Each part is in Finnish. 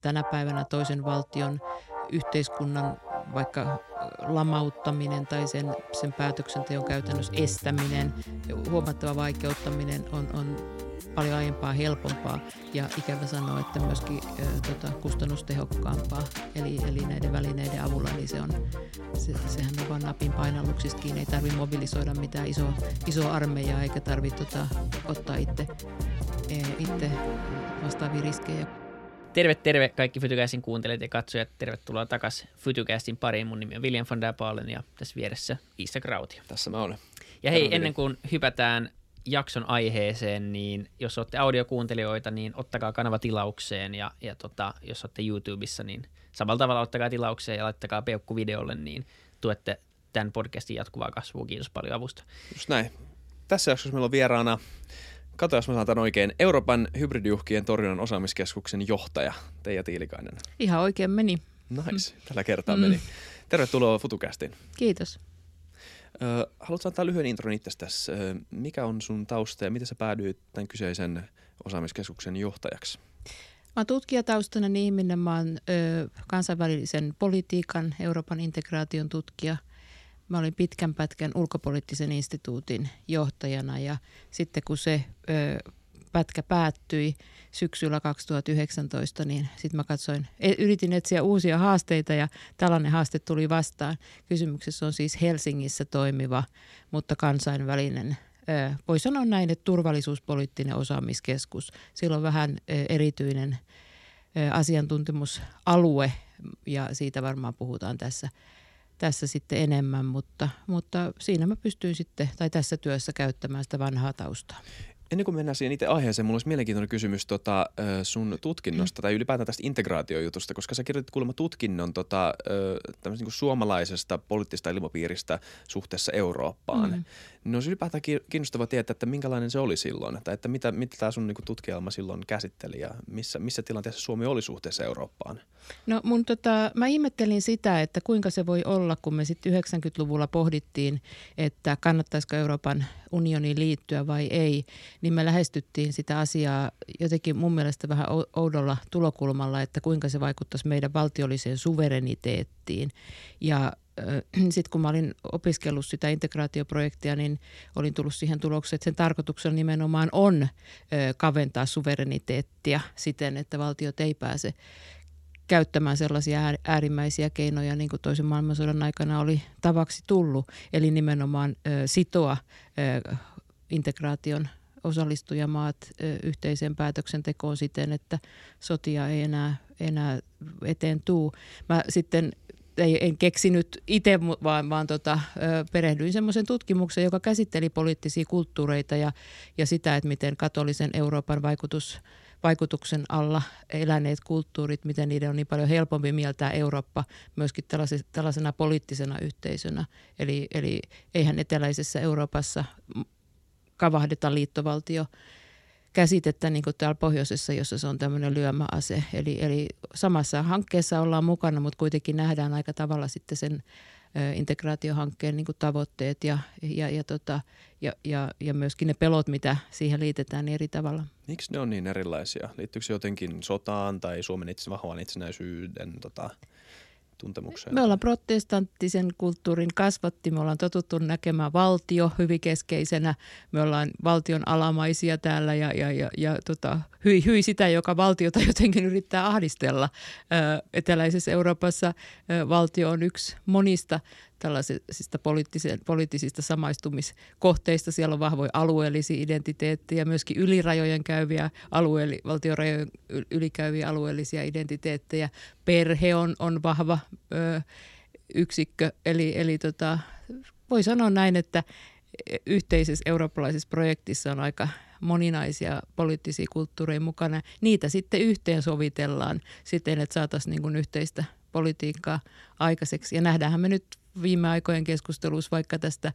tänä päivänä toisen valtion yhteiskunnan vaikka lamauttaminen tai sen, sen päätöksenteon käytännössä estäminen, huomattava vaikeuttaminen on, on paljon aiempaa helpompaa ja ikävä sanoa, että myöskin ö, tota, kustannustehokkaampaa. Eli, eli näiden välineiden avulla niin se on, se, sehän on vain napin painalluksista kiinni. Ei tarvitse mobilisoida mitään iso, iso armeijaa eikä tarvitse tota, ottaa itse, e, itse vastaavia riskejä. Terve, terve kaikki Fytycastin kuuntelijat ja katsojat. Tervetuloa takaisin Fytycastin pariin. Mun nimi on William van der Paalen ja tässä vieressä Iisa Krautio. Tässä mä olen. Ja hei, ennen kuin hypätään jakson aiheeseen, niin jos olette audiokuuntelijoita, niin ottakaa kanava tilaukseen ja, ja tota, jos olette YouTubessa, niin samalla tavalla ottakaa tilaukseen ja laittakaa peukku videolle, niin tuette tämän podcastin jatkuvaa kasvua. Kiitos paljon avusta. Just näin. Tässä jaksossa meillä on vieraana, kato jos mä saatan oikein, Euroopan hybridiuhkien torjunnan osaamiskeskuksen johtaja Teija Tiilikainen. Ihan oikein meni. Nice, mm. tällä kertaa mm. meni. Tervetuloa FutuCastiin. Kiitos. haluatko antaa lyhyen intron itsestäsi? mikä on sun tausta ja miten sä päädyit tämän kyseisen osaamiskeskuksen johtajaksi? Mä oon tutkijataustainen ihminen, mä oon ö, kansainvälisen politiikan, Euroopan integraation tutkija. Mä olin pitkän pätkän ulkopoliittisen instituutin johtajana ja sitten kun se ö, pätkä päättyi syksyllä 2019, niin sitten mä katsoin, e, yritin etsiä uusia haasteita ja tällainen haaste tuli vastaan. Kysymyksessä on siis Helsingissä toimiva, mutta kansainvälinen voi sanoa näin, että turvallisuuspoliittinen osaamiskeskus. Sillä on vähän erityinen asiantuntemusalue ja siitä varmaan puhutaan tässä, tässä sitten enemmän, mutta, mutta siinä mä pystyin sitten, tai tässä työssä käyttämään sitä vanhaa taustaa. Ennen kuin mennään siihen itse aiheeseen, mulla olisi mielenkiintoinen kysymys tota, sun tutkinnosta tai ylipäätään tästä integraatiojutusta, koska sä kirjoitit kuulemma tutkinnon tota, niin kuin suomalaisesta poliittisesta ilmapiiristä suhteessa Eurooppaan. Mm. No olisi ylipäätään kiinnostavaa tietää, että minkälainen se oli silloin, tai että mitä, mitä tämä sun niin tutkielma silloin käsitteli ja missä, missä tilanteessa Suomi oli suhteessa Eurooppaan? No mun tota, mä ihmettelin sitä, että kuinka se voi olla, kun me sitten 90-luvulla pohdittiin, että kannattaisiko Euroopan unioniin liittyä vai ei, niin me lähestyttiin sitä asiaa jotenkin mun mielestä vähän oudolla tulokulmalla, että kuinka se vaikuttaisi meidän valtiolliseen suvereniteettiin. Ja sitten kun mä olin opiskellut sitä integraatioprojektia, niin olin tullut siihen tulokseen, että sen tarkoituksena nimenomaan on kaventaa suvereniteettia siten, että valtiot ei pääse käyttämään sellaisia äärimmäisiä keinoja, niin kuin toisen maailmansodan aikana oli tavaksi tullut, eli nimenomaan sitoa integraation osallistujamaat yhteiseen päätöksentekoon siten, että sotia ei enää, enää eteen tuu. Mä sitten ei, en keksinyt itse, vaan, vaan tota, perehdyin semmoisen tutkimuksen, joka käsitteli poliittisia kulttuureita ja, ja sitä, että miten katolisen Euroopan vaikutus, vaikutuksen alla eläneet kulttuurit, miten niiden on niin paljon helpompi mieltää Eurooppa myöskin tällaisena poliittisena yhteisönä. Eli, eli eihän eteläisessä Euroopassa kavahdeta liittovaltio käsitettä niin kuin täällä pohjoisessa, jossa se on tämmöinen lyömäase. Eli, eli samassa hankkeessa ollaan mukana, mutta kuitenkin nähdään aika tavalla sitten sen integraatiohankkeen niin kuin tavoitteet ja, ja, ja, tota, ja, ja, ja myöskin ne pelot, mitä siihen liitetään niin eri tavalla. Miksi ne on niin erilaisia? Liittyykö se jotenkin sotaan tai Suomen itse, vahvan itsenäisyyden tota, tuntemukseen? Me ollaan protestanttisen kulttuurin kasvatti, me ollaan totuttu näkemään valtio hyvin keskeisenä, me ollaan valtion alamaisia täällä ja, ja, ja, ja tota, hyi, hyi sitä, joka valtiota jotenkin yrittää ahdistella. Eteläisessä Euroopassa valtio on yksi monista tällaisista poliittisista samaistumiskohteista. Siellä on vahvoja alueellisia identiteettejä, myöskin ylirajojen käyviä alueelli, valtiorajojen ylikäyviä alueellisia identiteettejä. Perhe on, on vahva ö, yksikkö, eli, eli tota, voi sanoa näin, että yhteisessä eurooppalaisessa projektissa on aika moninaisia poliittisia kulttuureja mukana. Niitä sitten yhteensovitellaan siten, että saataisiin niin yhteistä politiikkaa aikaiseksi. Ja nähdäänhän me nyt viime aikojen keskustelussa vaikka tästä,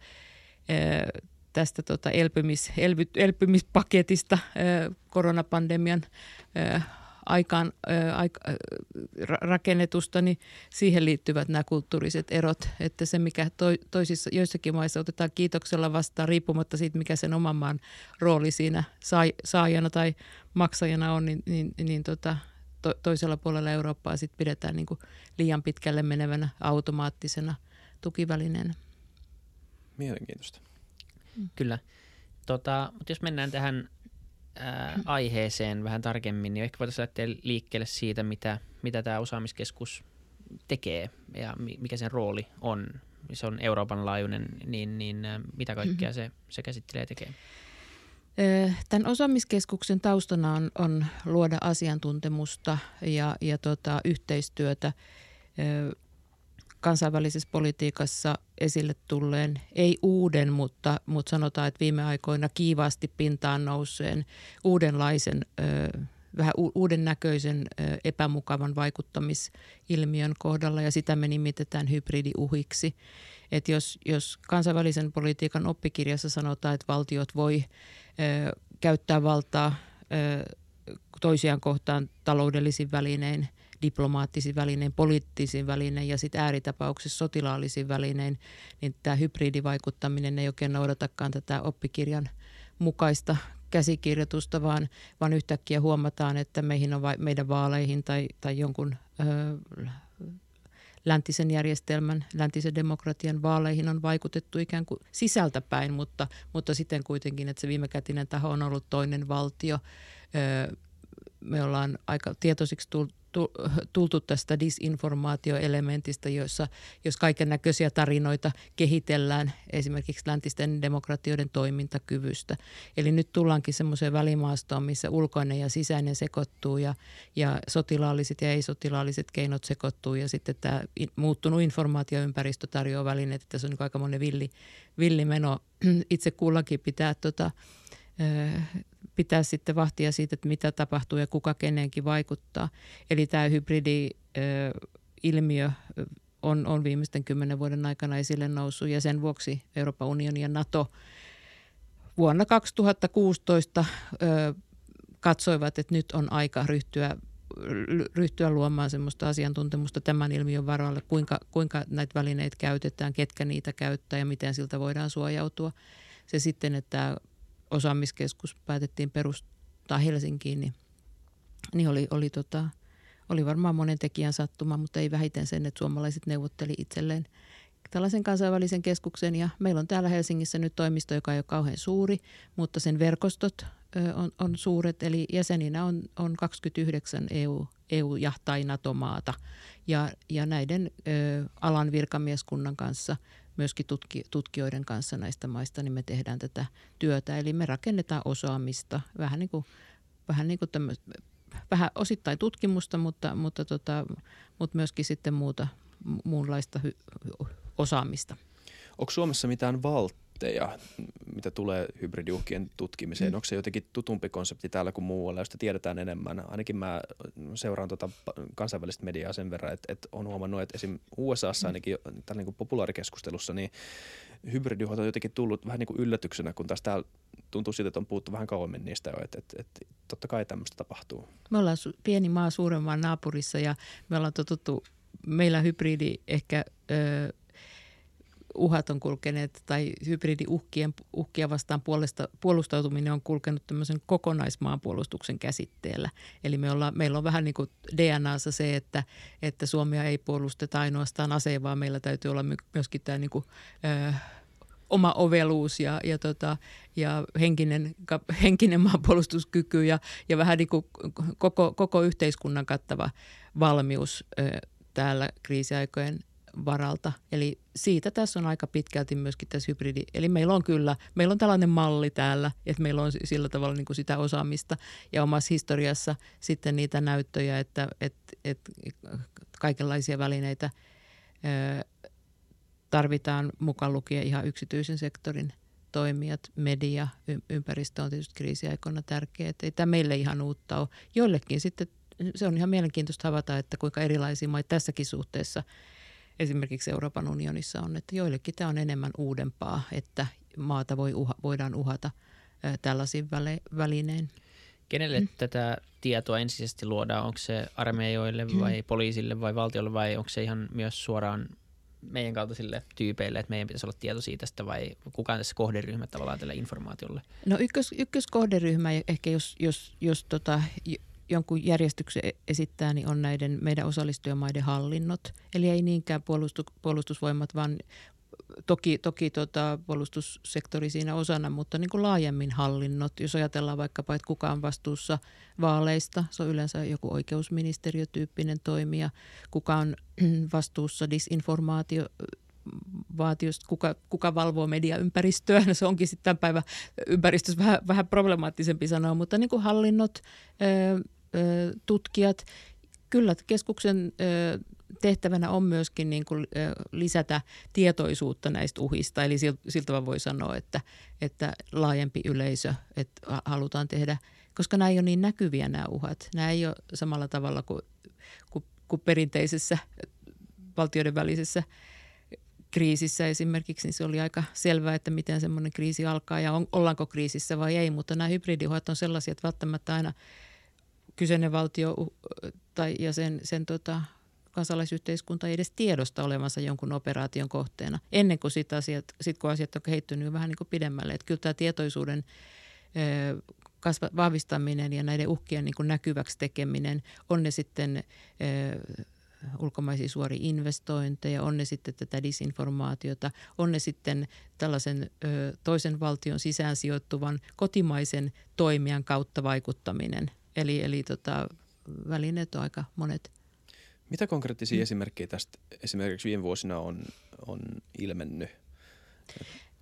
tästä tota elpymis, elpy, elpymispaketista koronapandemian aikaan aika, rakennetusta, niin siihen liittyvät nämä kulttuuriset erot. Että se, mikä to, toisissa, joissakin maissa otetaan kiitoksella vastaan, riippumatta siitä, mikä sen oman maan rooli siinä saajana tai maksajana on, niin, niin, niin tota, to, toisella puolella Eurooppaa sit pidetään niin kuin liian pitkälle menevänä automaattisena tukivälineenä. Mielenkiintoista. Kyllä. Tota, mutta jos mennään tähän ää, aiheeseen vähän tarkemmin, niin ehkä voitaisiin lähteä liikkeelle siitä, mitä, mitä tämä osaamiskeskus tekee ja mikä sen rooli on. Se on Euroopan laajuinen, niin, niin mitä kaikkea mm-hmm. se, se käsittelee ja tekee? Tämän osaamiskeskuksen taustana on, on luoda asiantuntemusta ja, ja tota, yhteistyötä kansainvälisessä politiikassa esille tulleen, ei uuden, mutta, mutta sanotaan, että viime aikoina kiivaasti pintaan nouseen uudenlaisen, vähän uuden näköisen epämukavan vaikuttamisilmiön kohdalla ja sitä me nimitetään hybridiuhiksi. Että jos, jos kansainvälisen politiikan oppikirjassa sanotaan, että valtiot voi käyttää valtaa toisiaan kohtaan taloudellisin välinein, diplomaattisin välinein, poliittisin välinein ja sitten ääritapauksessa sotilaallisin välinein, niin tämä hybridivaikuttaminen ei oikein noudatakaan tätä oppikirjan mukaista käsikirjoitusta, vaan, vaan yhtäkkiä huomataan, että meihin on va- meidän vaaleihin tai, tai jonkun ö, läntisen järjestelmän, läntisen demokratian vaaleihin on vaikutettu ikään kuin sisältäpäin, mutta, mutta siten kuitenkin, että se viimekätinen taho on ollut toinen valtio. Me ollaan aika tietoisiksi tultu tästä disinformaatioelementistä, jossa jos kaiken näköisiä tarinoita kehitellään esimerkiksi läntisten demokratioiden toimintakyvystä. Eli nyt tullaankin semmoiseen välimaastoon, missä ulkoinen ja sisäinen sekoittuu ja, ja sotilaalliset ja ei-sotilaalliset keinot sekoittuu ja sitten tämä muuttunut informaatioympäristö tarjoaa välineet, että se on aika monen villi, villimeno. Itse kullakin pitää tota, pitää sitten vahtia siitä, että mitä tapahtuu ja kuka kenenkin vaikuttaa. Eli tämä hybridi-ilmiö on, on viimeisten kymmenen vuoden aikana esille noussut ja sen vuoksi Euroopan unioni ja NATO vuonna 2016 ö, katsoivat, että nyt on aika ryhtyä ryhtyä luomaan sellaista asiantuntemusta tämän ilmiön varalle, kuinka, kuinka näitä välineitä käytetään, ketkä niitä käyttää ja miten siltä voidaan suojautua. Se sitten, että osaamiskeskus päätettiin perustaa Helsinkiin, niin, niin oli, oli, tota, oli varmaan monen tekijän sattuma, mutta ei vähiten sen, että suomalaiset neuvotteli itselleen tällaisen kansainvälisen keskuksen. Ja meillä on täällä Helsingissä nyt toimisto, joka ei ole kauhean suuri, mutta sen verkostot on, on suuret. Eli jäseninä on, on 29 EU, EU- ja tai NATO-maata. Ja, ja näiden ö, alan virkamieskunnan kanssa myöskin tutki, tutkijoiden kanssa näistä maista, niin me tehdään tätä työtä. Eli me rakennetaan osaamista, vähän niin kuin, vähän niin kuin vähän osittain tutkimusta, mutta, mutta, tota, mutta myöskin sitten muuta, muunlaista hy, osaamista. Onko Suomessa mitään valtaa? Konsepteja, mitä tulee hybridiuhkien tutkimiseen. Mm. Onko se jotenkin tutumpi konsepti täällä kuin muualla, josta tiedetään enemmän? Ainakin mä seuraan tuota kansainvälistä mediaa sen verran, että, että on huomannut, että esim. USAssa ainakin tällä niin kuin populaarikeskustelussa, niin hybridiuhat on jotenkin tullut vähän niin kuin yllätyksenä, kun taas täällä tuntuu siltä, että on puhuttu vähän kauemmin niistä jo, että, että, että totta kai tämmöistä tapahtuu. Me ollaan su- pieni maa suuremman naapurissa ja me ollaan totuttu, meillä hybridi ehkä ö, uhat on kulkeneet tai hybridiuhkien uhkia vastaan puolesta, puolustautuminen on kulkenut tämmöisen kokonaismaanpuolustuksen käsitteellä. Eli me ollaan, meillä on vähän niin kuin DNAssa se, että, että Suomea ei puolusteta ainoastaan aseen, vaan meillä täytyy olla myöskin tämä niin kuin, ö, oma oveluus ja, ja, tota, ja henkinen, henkinen maanpuolustuskyky ja, ja vähän niin kuin koko, koko yhteiskunnan kattava valmius ö, täällä kriisiaikojen varalta. Eli siitä tässä on aika pitkälti myöskin tässä hybridi. Eli meillä on kyllä, meillä on tällainen malli täällä, että meillä on sillä tavalla niin kuin sitä osaamista ja omassa historiassa sitten niitä näyttöjä, että, että, että kaikenlaisia välineitä tarvitaan mukaan lukien ihan yksityisen sektorin toimijat, media, ympäristö on tietysti kriisiaikoina tärkeää. Ei tämä meille ihan uutta ole. Joillekin sitten se on ihan mielenkiintoista havaita, että kuinka erilaisia maita tässäkin suhteessa – esimerkiksi Euroopan unionissa on, että joillekin tämä on enemmän uudempaa, että maata voi uha, voidaan uhata tällaisin väle, välinein. Kenelle mm. tätä tietoa ensisijaisesti luodaan? Onko se armeijoille vai mm. poliisille vai valtiolle vai onko se ihan myös suoraan meidän kaltaisille tyypeille, että meidän pitäisi olla tieto siitä vai kuka on tässä kohderyhmä tavallaan tälle informaatiolle? No ykkös, ykköskohderyhmä ehkä jos, jos, jos tota, jonkun järjestyksen e-, esittää, niin on näiden meidän osallistujamaiden hallinnot. Eli ei niinkään puolustu, puolustusvoimat, vaan toki, toki tota, puolustussektori siinä osana, mutta niin kuin laajemmin hallinnot. Jos ajatellaan vaikkapa, että kuka on vastuussa vaaleista, se on yleensä joku oikeusministeriötyyppinen toimija, kuka on vastuussa disinformaatio vaatiosta, kuka, kuka valvoo mediaympäristöä. No se onkin sitten tämän päivän ympäristössä vähän, vähän problemaattisempi sanoa, mutta niin kuin hallinnot, tutkijat, kyllä keskuksen tehtävänä on myöskin niin kuin lisätä tietoisuutta näistä uhista. Eli siltä voi sanoa, että, että laajempi yleisö, että halutaan tehdä, koska nämä ei ole niin näkyviä nämä uhat. Nämä ei ole samalla tavalla kuin, kuin, kuin perinteisessä valtioiden välisessä kriisissä esimerkiksi, niin se oli aika selvää, että miten semmoinen kriisi alkaa ja on, ollaanko kriisissä vai ei. Mutta nämä hybridiuhat on sellaisia, että välttämättä aina kyseinen valtio tai, ja sen, sen tota, kansalaisyhteiskunta ei edes tiedosta olevansa jonkun operaation kohteena, ennen kuin sit, asiat, sit kun asiat on kehittynyt vähän niin kuin pidemmälle. Että kyllä tämä tietoisuuden kasva, vahvistaminen ja näiden uhkien niin kuin näkyväksi tekeminen, on ne sitten ulkomaisia suoria investointeja, on ne sitten tätä disinformaatiota, on ne sitten tällaisen ö, toisen valtion sisään sijoittuvan kotimaisen toimijan kautta vaikuttaminen. Eli, eli tota, välineet on aika monet. Mitä konkreettisia mm. esimerkkejä tästä esimerkiksi viime vuosina on, on ilmennyt?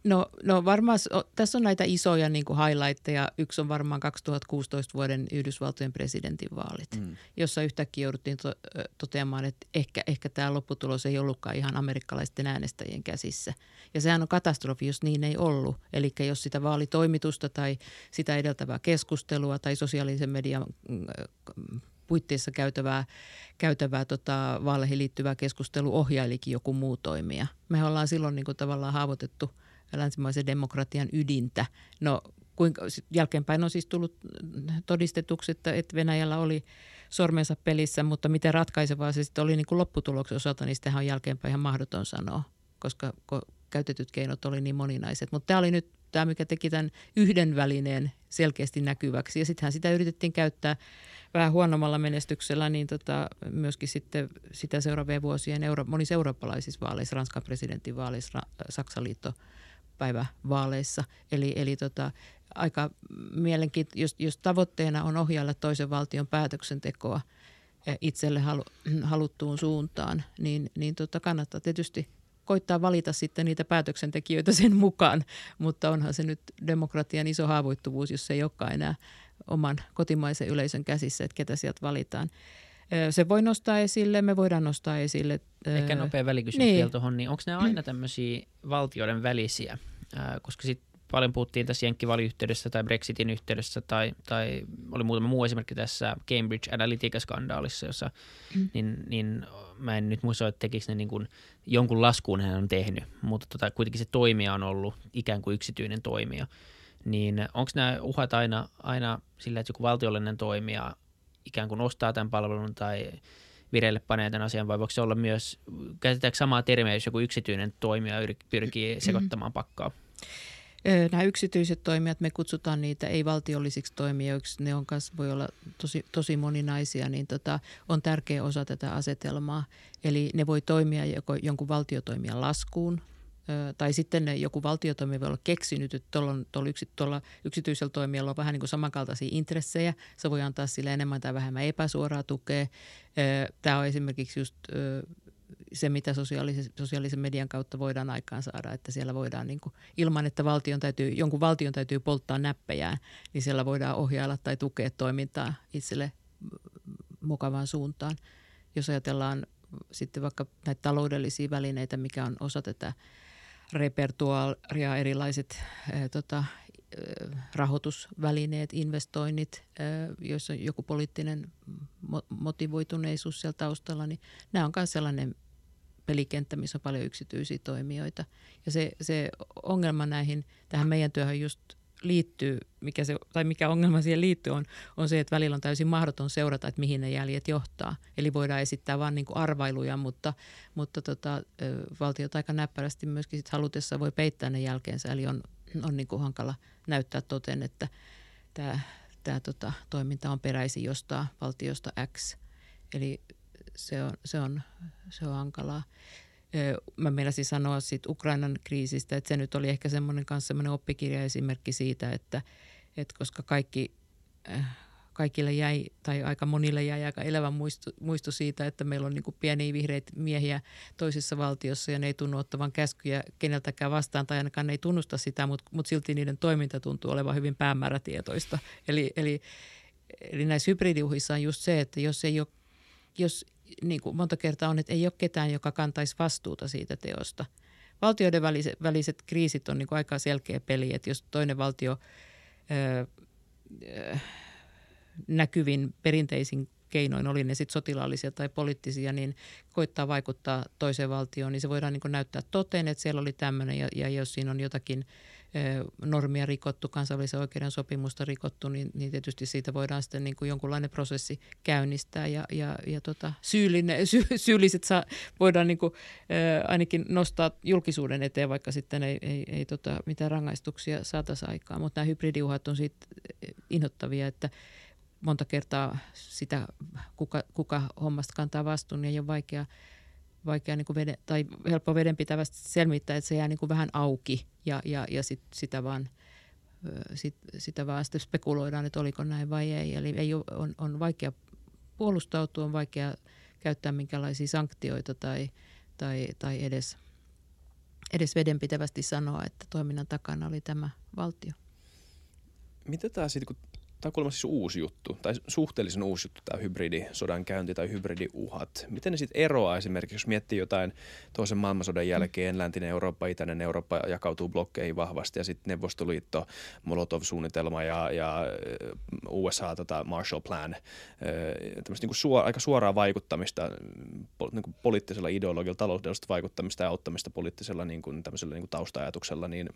No, no varmaan tässä on näitä isoja niin kuin highlightteja. Yksi on varmaan 2016 vuoden Yhdysvaltojen presidentinvaalit, mm. jossa yhtäkkiä jouduttiin to, toteamaan, että ehkä, ehkä tämä lopputulos ei ollutkaan ihan amerikkalaisten äänestäjien käsissä. Ja sehän on katastrofi, jos niin ei ollut. Eli jos sitä vaalitoimitusta tai sitä edeltävää keskustelua tai sosiaalisen median mm, puitteissa käytävää, käytävää tota, vaaleihin liittyvää keskustelua ohjailikin joku muu toimija. Me ollaan silloin niin kuin tavallaan haavoitettu – länsimaisen demokratian ydintä. No kuinka, jälkeenpäin on siis tullut todistetuksi, että, että Venäjällä oli sormensa pelissä, mutta miten ratkaisevaa se sitten oli niin kuin lopputuloksen osalta, niin sitähän on jälkeenpäin ihan mahdoton sanoa, koska käytetyt keinot oli niin moninaiset. Mutta tämä oli nyt tämä, mikä teki tämän yhden välineen selkeästi näkyväksi. Ja sittenhän sitä yritettiin käyttää vähän huonommalla menestyksellä, niin tota, myöskin sitten sitä seuraavien vuosien euro, monissa eurooppalaisissa vaaleissa, Ranskan presidentinvaaleissa, Saksan liitto päivävaaleissa. Eli, eli tota, aika mielenkiintoista, jos, jos tavoitteena on ohjailla toisen valtion päätöksentekoa eh, itselle halu, haluttuun suuntaan, niin, niin tota kannattaa tietysti koittaa valita sitten niitä päätöksentekijöitä sen mukaan, mutta onhan se nyt demokratian iso haavoittuvuus, jos se ei olekaan enää oman kotimaisen yleisön käsissä, että ketä sieltä valitaan. Se voi nostaa esille, me voidaan nostaa esille. Ehkä nopea välikysymys niin. vielä tuohon, niin onko ne aina tämmöisiä valtioiden välisiä? koska sitten paljon puhuttiin tässä Jenkkivaliyhteydessä tai Brexitin yhteydessä tai, tai oli muutama muu esimerkki tässä Cambridge Analytica-skandaalissa, jossa mm. niin, niin mä en nyt muista, että tekikö ne niin kuin, jonkun laskuun hän on tehnyt, mutta tota, kuitenkin se toimija on ollut ikään kuin yksityinen toimija. Niin onko nämä uhat aina, aina sillä, että joku valtiollinen toimija ikään kuin ostaa tämän palvelun tai vireille panee tämän asian, vai voiko se olla myös, käytetäänkö samaa termiä, jos joku yksityinen toimija pyrkii mm-hmm. sekoittamaan pakkaa? Nämä yksityiset toimijat, me kutsutaan niitä ei-valtiollisiksi toimijoiksi, ne on kanssa, voi olla tosi, tosi moninaisia, niin tota, on tärkeä osa tätä asetelmaa. Eli ne voi toimia joko jonkun valtiotoimijan laskuun, tai sitten joku valtiotoimi voi olla keksinyt, että tuolla, tuolla, yksi, tuolla yksityisellä toimijalla on vähän niin kuin samankaltaisia intressejä. Se voi antaa sille enemmän tai vähemmän epäsuoraa tukea. Tämä on esimerkiksi just se, mitä sosiaalisen, sosiaalisen median kautta voidaan aikaan saada, että siellä voidaan niin kuin, ilman, että valtion täytyy, jonkun valtion täytyy polttaa näppejään, niin siellä voidaan ohjailla tai tukea toimintaa itselle mukavaan suuntaan. Jos ajatellaan sitten vaikka näitä taloudellisia välineitä, mikä on osa tätä repertuaaria, erilaiset ää, tota, rahoitusvälineet, investoinnit, joissa on joku poliittinen motivoituneisuus siellä taustalla, niin nämä on myös sellainen pelikenttä, missä on paljon yksityisiä toimijoita. Ja se, se ongelma näihin, tähän meidän työhön just liittyy, mikä se, tai mikä ongelma siihen liittyy, on, on se, että välillä on täysin mahdoton seurata, että mihin ne jäljet johtaa. Eli voidaan esittää vain niin arvailuja, mutta, mutta tota, valtiot aika näppärästi myöskin sit halutessa voi peittää ne jälkeensä. Eli on, on niin kuin hankala näyttää toteen, että tämä tämä tota, toiminta on peräisin jostain valtiosta X. Eli se on, se on, se on hankalaa. Mä meinasin sanoa siitä Ukrainan kriisistä, että se nyt oli ehkä semmoinen kanssa semmoinen oppikirjaesimerkki siitä, että, että koska kaikki äh, kaikille jäi, tai aika monille jäi aika elävä muisto, muisto siitä, että meillä on niin pieniä vihreitä miehiä toisessa valtiossa ja ne ei tunnu ottavan käskyjä keneltäkään vastaan tai ainakaan ne ei tunnusta sitä, mutta, mutta silti niiden toiminta tuntuu olevan hyvin päämäärätietoista. Eli, eli, eli näissä hybridiuhissa on just se, että jos ei ole, jos niin kuin monta kertaa on, että ei ole ketään, joka kantaisi vastuuta siitä teosta. Valtioiden väliset, väliset kriisit on niin kuin aika selkeä peli, että jos toinen valtio... Öö, öö, näkyvin perinteisin keinoin, oli ne sitten sotilaallisia tai poliittisia, niin koittaa vaikuttaa toiseen valtioon, niin se voidaan niin näyttää toteen, että siellä oli tämmöinen ja, ja jos siinä on jotakin normia rikottu, kansainvälisen oikeuden sopimusta rikottu, niin, niin tietysti siitä voidaan sitten niin kuin jonkunlainen prosessi käynnistää ja, ja, ja tota, syyllinen, sy, syylliset saa, voidaan niin kuin, äh, ainakin nostaa julkisuuden eteen, vaikka sitten ei, ei, ei tota, mitään rangaistuksia saataisi aikaan. Mutta nämä hybridiuhat on siitä inhottavia, että monta kertaa sitä, kuka, kuka hommasta kantaa vastuun, niin ei ole vaikea, vaikea niin kuin veden, tai helppo vedenpitävästi selvittää, että se jää niin kuin vähän auki ja, ja, ja sit, sitä vaan sit, sitä vaan sitten spekuloidaan, että oliko näin vai ei. Eli ei ole, on, on vaikea puolustautua, on vaikea käyttää minkälaisia sanktioita tai, tai, tai edes, edes vedenpitävästi sanoa, että toiminnan takana oli tämä valtio. Mitä tämä sitten, kun tämä on kuulemma siis uusi juttu, tai suhteellisen uusi juttu tämä hybridisodan käynti tai hybridiuhat. Miten ne sitten eroaa esimerkiksi, jos miettii jotain toisen maailmansodan jälkeen, läntinen Eurooppa, itäinen Eurooppa jakautuu blokkeihin vahvasti ja sitten Neuvostoliitto, Molotov-suunnitelma ja, ja USA tota Marshall Plan, tämmöistä niin suora, aika suoraa vaikuttamista niin kuin poliittisella ideologialla, taloudellista vaikuttamista ja auttamista poliittisella niin kuin, niin kuin tausta-ajatuksella, niin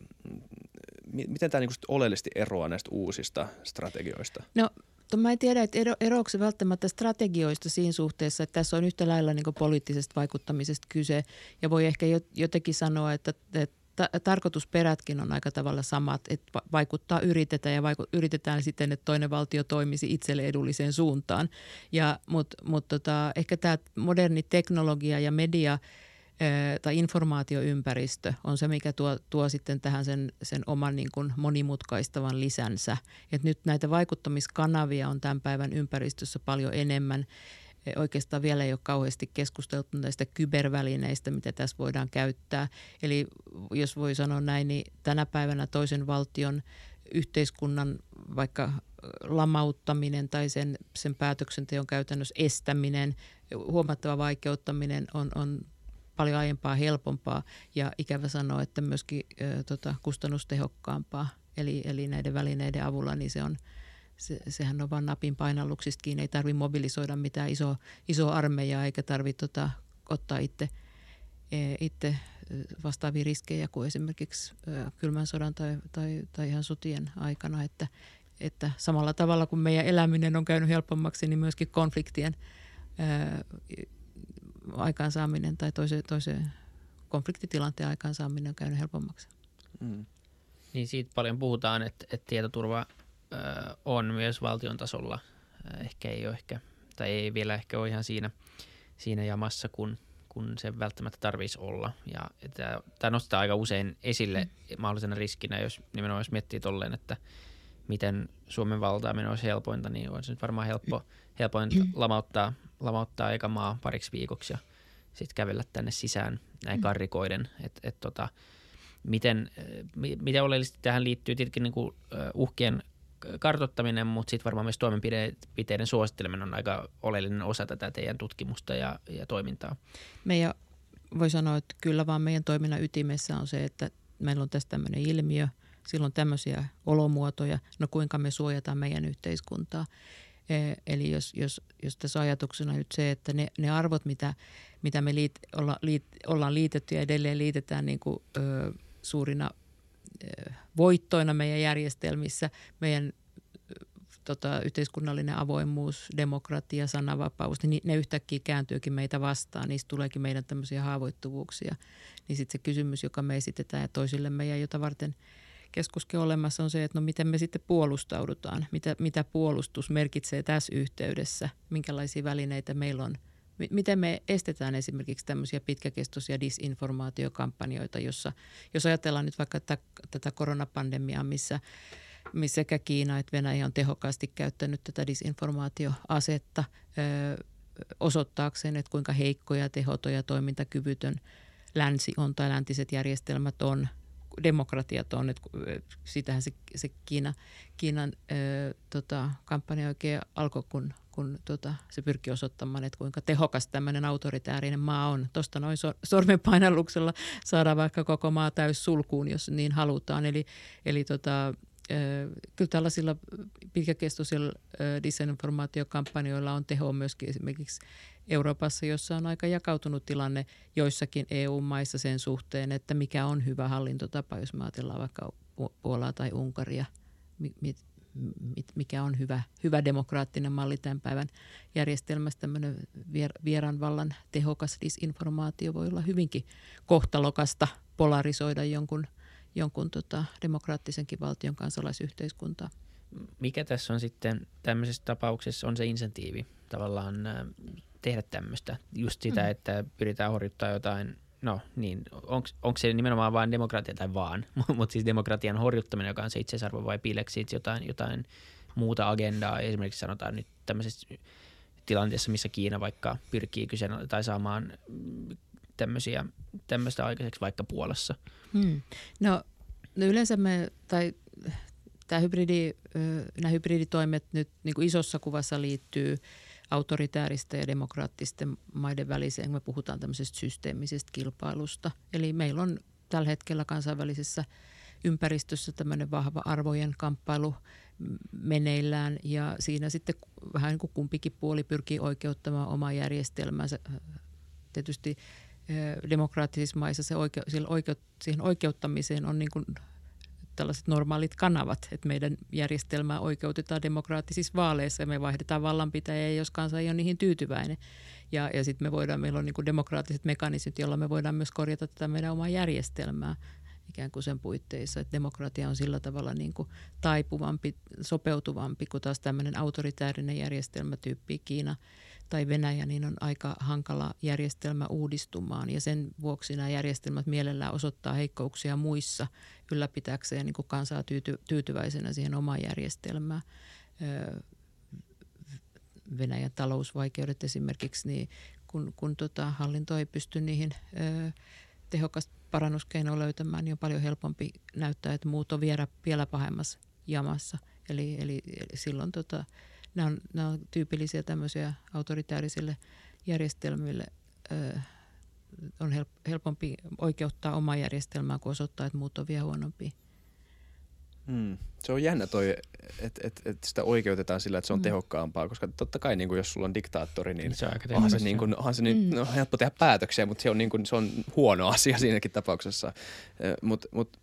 miten tämä niin oleellisesti eroaa näistä uusista strategioista? No Mä en tiedä, että ero, eroako se välttämättä strategioista siinä suhteessa, että tässä on yhtä lailla niin poliittisesta vaikuttamisesta kyse. Ja voi ehkä jotenkin sanoa, että, että tarkoitusperätkin on aika tavalla samat, että vaikuttaa yritetään ja vaiku, yritetään sitten, että toinen valtio toimisi itselle edulliseen suuntaan. Mutta mut tota, ehkä tämä moderni teknologia ja media – tai informaatioympäristö on se, mikä tuo, tuo sitten tähän sen, sen oman niin kuin monimutkaistavan lisänsä. Et nyt näitä vaikuttamiskanavia on tämän päivän ympäristössä paljon enemmän. Oikeastaan vielä ei ole kauheasti keskusteltu näistä kybervälineistä, mitä tässä voidaan käyttää. Eli jos voi sanoa näin, niin tänä päivänä toisen valtion yhteiskunnan vaikka lamauttaminen tai sen, sen päätöksenteon käytännössä estäminen, huomattava vaikeuttaminen on, on paljon aiempaa helpompaa ja ikävä sanoa, että myöskin ö, tota, kustannustehokkaampaa. Eli, eli näiden välineiden avulla niin se on, se, sehän on vain napin painalluksistakin. Ei tarvitse mobilisoida mitään iso, iso armeijaa eikä tarvitse tota, ottaa itse, e, itse vastaavia riskejä kuin esimerkiksi kylmän sodan tai, tai, tai ihan sotien aikana, että, että samalla tavalla kuin meidän eläminen on käynyt helpommaksi, niin myöskin konfliktien aikaansaaminen tai toisen, toisen konfliktitilanteen aikaansaaminen on käynyt helpommaksi. Mm. Niin siitä paljon puhutaan, että, että tietoturva ö, on myös valtion tasolla. Ehkä ei ole ehkä, tai ei vielä ehkä ole ihan siinä, siinä jamassa, kun, kun se välttämättä tarvitsisi olla. Ja tämä nostaa aika usein esille mm. mahdollisena riskinä, jos nimenomaan jos miettii tolleen, että miten Suomen valtaaminen olisi helpointa, niin olisi nyt varmaan helppo, helpointa lamauttaa lamauttaa eka maa pariksi viikoksi ja sitten kävellä tänne sisään näin mm. karrikoiden. Et, et tota, miten, miten oleellisesti tähän liittyy tietenkin niin kuin, uhkien kartottaminen, mutta sitten varmaan myös toimenpiteiden suositteleminen on aika oleellinen osa tätä teidän tutkimusta ja, ja toimintaa. Meidän voi sanoa, että kyllä vaan meidän toiminnan ytimessä on se, että meillä on tässä tämmöinen ilmiö, silloin tämmöisiä olomuotoja, no kuinka me suojataan meidän yhteiskuntaa. Eli jos, jos, jos tässä ajatuksena nyt se, että ne, ne arvot, mitä, mitä me liit, olla, liit, ollaan liitetty ja edelleen liitetään niin kuin, ö, suurina ö, voittoina meidän järjestelmissä, meidän tota, yhteiskunnallinen avoimuus, demokratia, sananvapaus, niin ne yhtäkkiä kääntyykin meitä vastaan. Niistä tuleekin meidän tämmöisiä haavoittuvuuksia. Niin sitten se kysymys, joka me esitetään ja toisillemme ja jota varten keskuskin olemassa, on se, että no miten me sitten puolustaudutaan, mitä, mitä puolustus merkitsee tässä yhteydessä, minkälaisia välineitä meillä on, miten me estetään esimerkiksi tämmöisiä pitkäkestoisia disinformaatiokampanjoita, jossa, jos ajatellaan nyt vaikka tätä, tätä koronapandemiaa, missä missä sekä Kiina että Venäjä on tehokkaasti käyttänyt tätä disinformaatioasetta ö, osoittaakseen, että kuinka heikkoja, tehotoja, toimintakyvytön länsi on tai läntiset järjestelmät on, demokratiat on. Että sitähän se, se Kiina, Kiinan ö, tota, kampanja oikein alkoi, kun, kun tota, se pyrki osoittamaan, että kuinka tehokas tämmöinen autoritäärinen maa on. Tuosta noin so, sormenpainalluksella saadaan vaikka koko maa täys sulkuun, jos niin halutaan. Eli, eli tota, kyllä tällaisilla pitkäkestoisilla disinformaatiokampanjoilla on teho myöskin esimerkiksi Euroopassa, jossa on aika jakautunut tilanne joissakin EU-maissa sen suhteen, että mikä on hyvä hallintotapa, jos me ajatellaan vaikka Puolaa tai Unkaria, mikä on hyvä, hyvä demokraattinen malli tämän päivän järjestelmässä. Tämmöinen vieranvallan tehokas disinformaatio voi olla hyvinkin kohtalokasta polarisoida jonkun – jonkun tota, demokraattisenkin valtion kansalaisyhteiskuntaa. Mikä tässä on sitten tämmöisessä tapauksessa on se insentiivi tavallaan tehdä tämmöistä, just sitä, mm. että pyritään horjuttaa jotain No niin, onko se nimenomaan vain demokratia tai vaan, mutta siis demokratian horjuttaminen, joka on se itseisarvo vai piileekö siitä jotain, jotain muuta agendaa, esimerkiksi sanotaan nyt tämmöisessä tilanteessa, missä Kiina vaikka pyrkii kyseen tai saamaan tämmöisiä, tämmöistä aikaiseksi vaikka Puolassa? Hmm. No, no yleensä me, tai tämä hybridi, nämä hybriditoimet nyt niin kuin isossa kuvassa liittyy autoritääristä ja demokraattisten maiden väliseen, me puhutaan tämmöisestä systeemisestä kilpailusta. Eli meillä on tällä hetkellä kansainvälisessä ympäristössä tämmöinen vahva arvojen kamppailu meneillään ja siinä sitten vähän niin kuin kumpikin puoli pyrkii oikeuttamaan omaa järjestelmänsä. Tietysti demokraattisissa maissa se oike, oikeut, siihen oikeuttamiseen on niin kuin tällaiset normaalit kanavat, että meidän järjestelmää oikeutetaan demokraattisissa vaaleissa ja me vaihdetaan vallanpitäjiä, jos kansa ei ole niihin tyytyväinen. Ja, ja sitten me voidaan, meillä on niin demokraattiset mekanismit, joilla me voidaan myös korjata tätä meidän omaa järjestelmää ikään kuin sen puitteissa, että demokratia on sillä tavalla niin kuin taipuvampi, sopeutuvampi kuin taas tämmöinen autoritäärinen järjestelmätyyppi Kiina – tai Venäjä, niin on aika hankala järjestelmä uudistumaan. Ja sen vuoksi nämä järjestelmät mielellään osoittaa heikkouksia muissa ylläpitäkseen niin kuin kansaa tyyty, tyytyväisenä siihen omaan järjestelmään. Venäjän talousvaikeudet esimerkiksi, niin kun, kun tota, hallinto ei pysty niihin ö, tehokasta löytämään, niin on paljon helpompi näyttää, että muut on vielä, vielä pahemmassa jamassa. Eli, eli, eli silloin tota, nämä on, nämä on tyypillisiä tämmöisiä autoritaarisille järjestelmille. Ö, on helpompi oikeuttaa omaa järjestelmää kuin osoittaa, että muut on vielä huonompia. Hmm. Se on jännä toi, että et, et sitä oikeutetaan sillä, että se on hmm. tehokkaampaa, koska totta kai niin kuin jos sulla on diktaattori, niin se on onhan se, niin kuin, onhan se niin, mm. no, helppo tehdä päätöksiä, mutta se on, niin kuin, se on huono asia siinäkin tapauksessa. Mutta mut,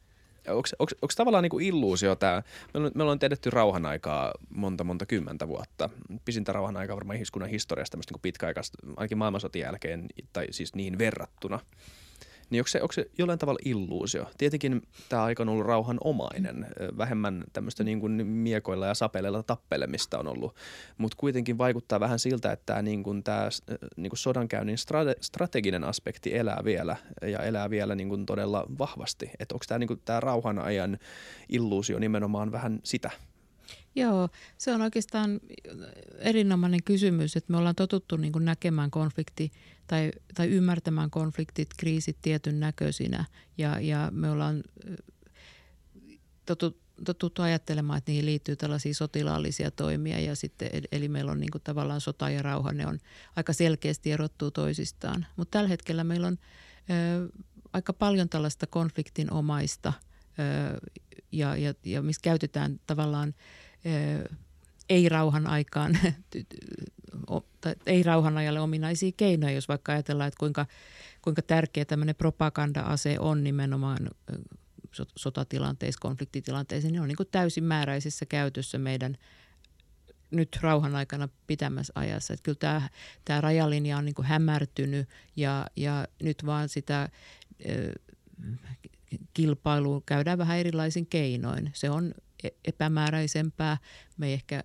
onko tavallaan niinku illuusio tämä, me, me ollaan tiedetty rauhan aikaa monta monta kymmentä vuotta, pisintä rauhan aikaa varmaan ihmiskunnan historiasta tämmöistä niinku pitkäaikaista, ainakin maailmansotien jälkeen, tai siis niin verrattuna – niin onko se, onko se jollain tavalla illuusio? Tietenkin tämä aika on ollut rauhanomainen, vähemmän tämmöistä niin kuin miekoilla ja sapeleilla tappelemista on ollut, mutta kuitenkin vaikuttaa vähän siltä, että tämä, niin kuin tämä niin kuin sodankäynnin strate, strateginen aspekti elää vielä ja elää vielä niin kuin todella vahvasti. Että onko tämä, niin kuin, tämä rauhan ajan illuusio nimenomaan vähän sitä? Joo, se on oikeastaan erinomainen kysymys, että me ollaan totuttu niin kuin näkemään konflikti tai, tai ymmärtämään konfliktit, kriisit tietyn näköisinä ja, ja me ollaan totuttu, totuttu ajattelemaan, että niihin liittyy tällaisia sotilaallisia toimia ja sitten, eli meillä on niin kuin tavallaan sota ja rauha, ne on aika selkeästi erottuu toisistaan. Mutta tällä hetkellä meillä on ö, aika paljon tällaista konfliktin omaista ö, ja, ja, ja missä käytetään tavallaan ei rauhan aikaan, ei rauhan ajalle ominaisia keinoja, jos vaikka ajatellaan, että kuinka, kuinka tärkeä tämmöinen propaganda-ase on nimenomaan sotatilanteissa, konfliktitilanteissa, niin on niin täysin määräisessä käytössä meidän nyt rauhan aikana pitämässä ajassa. Että kyllä tämä, tämä rajalinja on niin hämärtynyt ja, ja nyt vaan sitä kilpailuun käydään vähän erilaisin keinoin. Se on e-, epämääräisempää. Me ei ehkä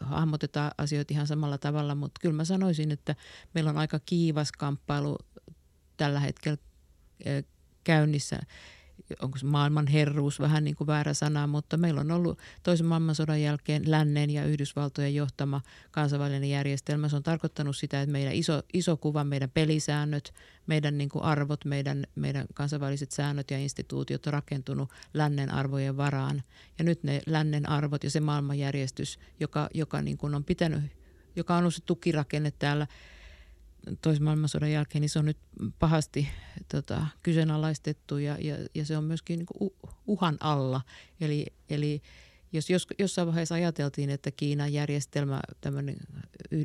hahmotetaan asioita ihan samalla tavalla, mutta kyllä mä sanoisin, että meillä on aika kiivas kamppailu tällä hetkellä käynnissä onko se maailman herruus vähän niin kuin väärä sana, mutta meillä on ollut toisen maailmansodan jälkeen lännen ja Yhdysvaltojen johtama kansainvälinen järjestelmä. Se on tarkoittanut sitä, että meidän iso, iso kuva, meidän pelisäännöt, meidän niin kuin arvot, meidän, meidän kansainväliset säännöt ja instituutiot on rakentunut lännen arvojen varaan. Ja nyt ne lännen arvot ja se maailmanjärjestys, joka, joka niin kuin on pitänyt, joka on ollut se tukirakenne täällä – toisen maailmansodan jälkeen, niin se on nyt pahasti tota, kyseenalaistettu ja, ja, ja se on myöskin niin uhan alla. Eli, eli jos, jos jossain vaiheessa ajateltiin, että Kiinan järjestelmä, tämmöinen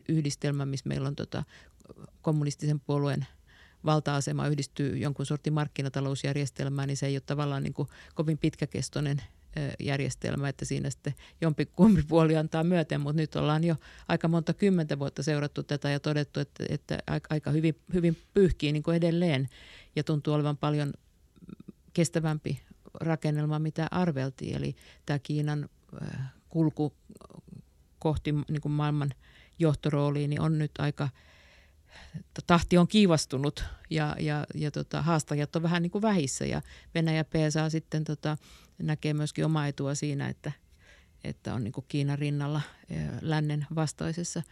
yhdistelmä, missä meillä on tota, kommunistisen puolueen valta-asema yhdistyy jonkun sortin markkinatalousjärjestelmään, niin se ei ole tavallaan niin kuin kovin pitkäkestoinen järjestelmä, että siinä sitten jompi kumpi puoli antaa myöten, mutta nyt ollaan jo aika monta kymmentä vuotta seurattu tätä ja todettu, että, että aika hyvin, hyvin pyyhkii niin kuin edelleen ja tuntuu olevan paljon kestävämpi rakennelma, mitä arveltiin. Eli tämä Kiinan kulku kohti niin kuin maailman johtorooliin niin on nyt aika – tahti on kiivastunut ja, ja, ja tota, haastajat on vähän niin kuin vähissä ja Venäjä P saa sitten tota, näkee myöskin omaa etua siinä, että, että on niin kuin Kiinan rinnalla lännen vastaisessa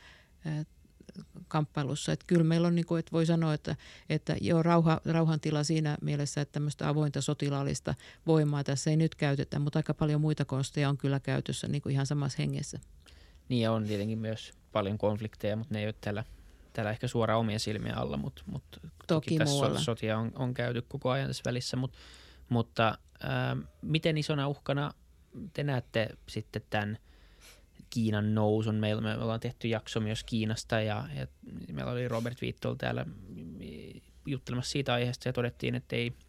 kamppailussa. Että kyllä meillä on, niin kuin, että voi sanoa, että, että joo, rauha, rauhantila siinä mielessä, että tämmöistä avointa sotilaallista voimaa tässä ei nyt käytetä, mutta aika paljon muita konsteja on kyllä käytössä niin kuin ihan samassa hengessä. Niin ja on tietenkin myös paljon konflikteja, mutta ne ei ole täällä täällä ehkä suoraan omien silmien alla, mutta, mutta toki, toki tässä muualla. sotia on, on käyty koko ajan tässä välissä. Mutta, mutta ää, miten isona uhkana te näette sitten tämän Kiinan nousun? Meillä me ollaan tehty jakso myös Kiinasta ja, ja meillä oli Robert Viittol täällä juttelemassa siitä aiheesta ja todettiin, että ei –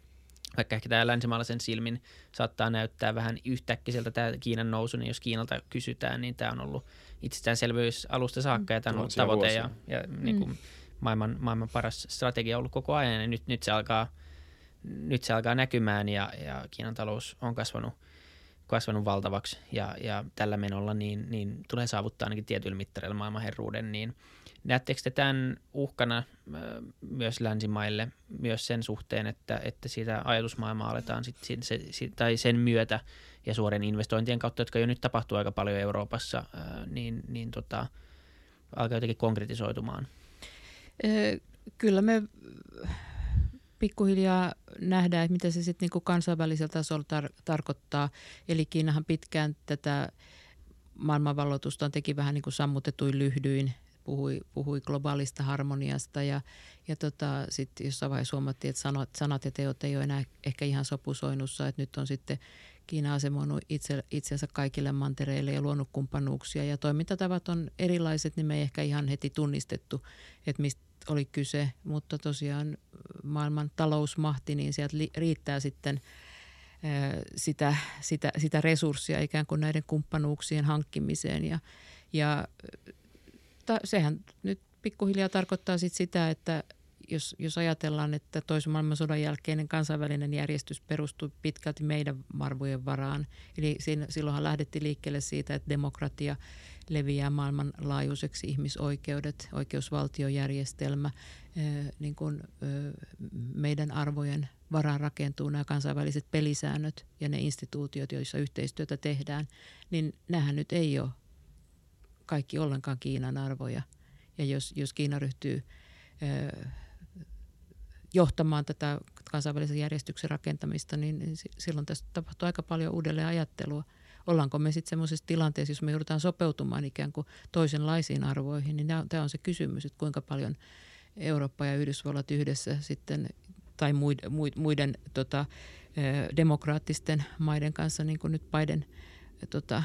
vaikka ehkä tämä länsimaalaisen silmin saattaa näyttää vähän yhtäkkiseltä tämä Kiinan nousu, niin jos Kiinalta kysytään, niin tämä on ollut itsestäänselvyys alusta saakka ja tämä on ollut tavoite ja, ja niin kuin mm. maailman, maailman paras strategia on ollut koko ajan ja nyt, nyt, se, alkaa, nyt se alkaa näkymään ja, ja Kiinan talous on kasvanut, kasvanut valtavaksi ja, ja tällä menolla niin, niin tulee saavuttaa ainakin tietyillä mittareilla maailman herruuden, niin – Näettekö te tämän uhkana myös länsimaille myös sen suhteen, että, että siitä ajatusmaailmaa aletaan sit, sit, se, sit, tai sen myötä ja suorien investointien kautta, jotka jo nyt tapahtuu aika paljon Euroopassa, niin, niin tota, alkaa jotenkin konkretisoitumaan? Kyllä me pikkuhiljaa nähdään, että mitä se sitten niinku kansainvälisellä tasolla tar- tarkoittaa. Eli Kiinahan pitkään tätä maailmanvalloitusta teki vähän niin kuin sammutetuin lyhdyin puhui, puhui globaalista harmoniasta ja, ja tota, sitten jossain vaiheessa huomattiin, että sanat, sanat ja teot ei ole enää ehkä ihan sopusoinnussa, että nyt on sitten Kiina asemoinut itse, itsensä kaikille mantereille ja luonut kumppanuuksia ja toimintatavat on erilaiset, niin me ei ehkä ihan heti tunnistettu, että mistä oli kyse, mutta tosiaan maailman talousmahti, niin sieltä li, riittää sitten sitä, sitä, sitä resurssia ikään kuin näiden kumppanuuksien hankkimiseen ja, ja mutta sehän nyt pikkuhiljaa tarkoittaa sit sitä, että jos, jos ajatellaan, että toisen maailmansodan jälkeinen kansainvälinen järjestys perustui pitkälti meidän marvojen varaan. Eli siinä, silloinhan lähdettiin liikkeelle siitä, että demokratia leviää maailmanlaajuiseksi ihmisoikeudet, oikeusvaltiojärjestelmä, niin kuin meidän arvojen varaan rakentuu nämä kansainväliset pelisäännöt ja ne instituutiot, joissa yhteistyötä tehdään, niin nämähän nyt ei ole kaikki ollenkaan Kiinan arvoja. Ja jos, jos Kiina ryhtyy johtamaan tätä kansainvälisen järjestyksen rakentamista, niin silloin tässä tapahtuu aika paljon uudelleen ajattelua. Ollaanko me sitten semmoisessa tilanteessa, jos me joudutaan sopeutumaan ikään kuin toisenlaisiin arvoihin, niin tämä on se kysymys, että kuinka paljon Eurooppa ja Yhdysvallat yhdessä sitten tai muiden, muiden tota, demokraattisten maiden kanssa, niin kuin nyt Biden – tota,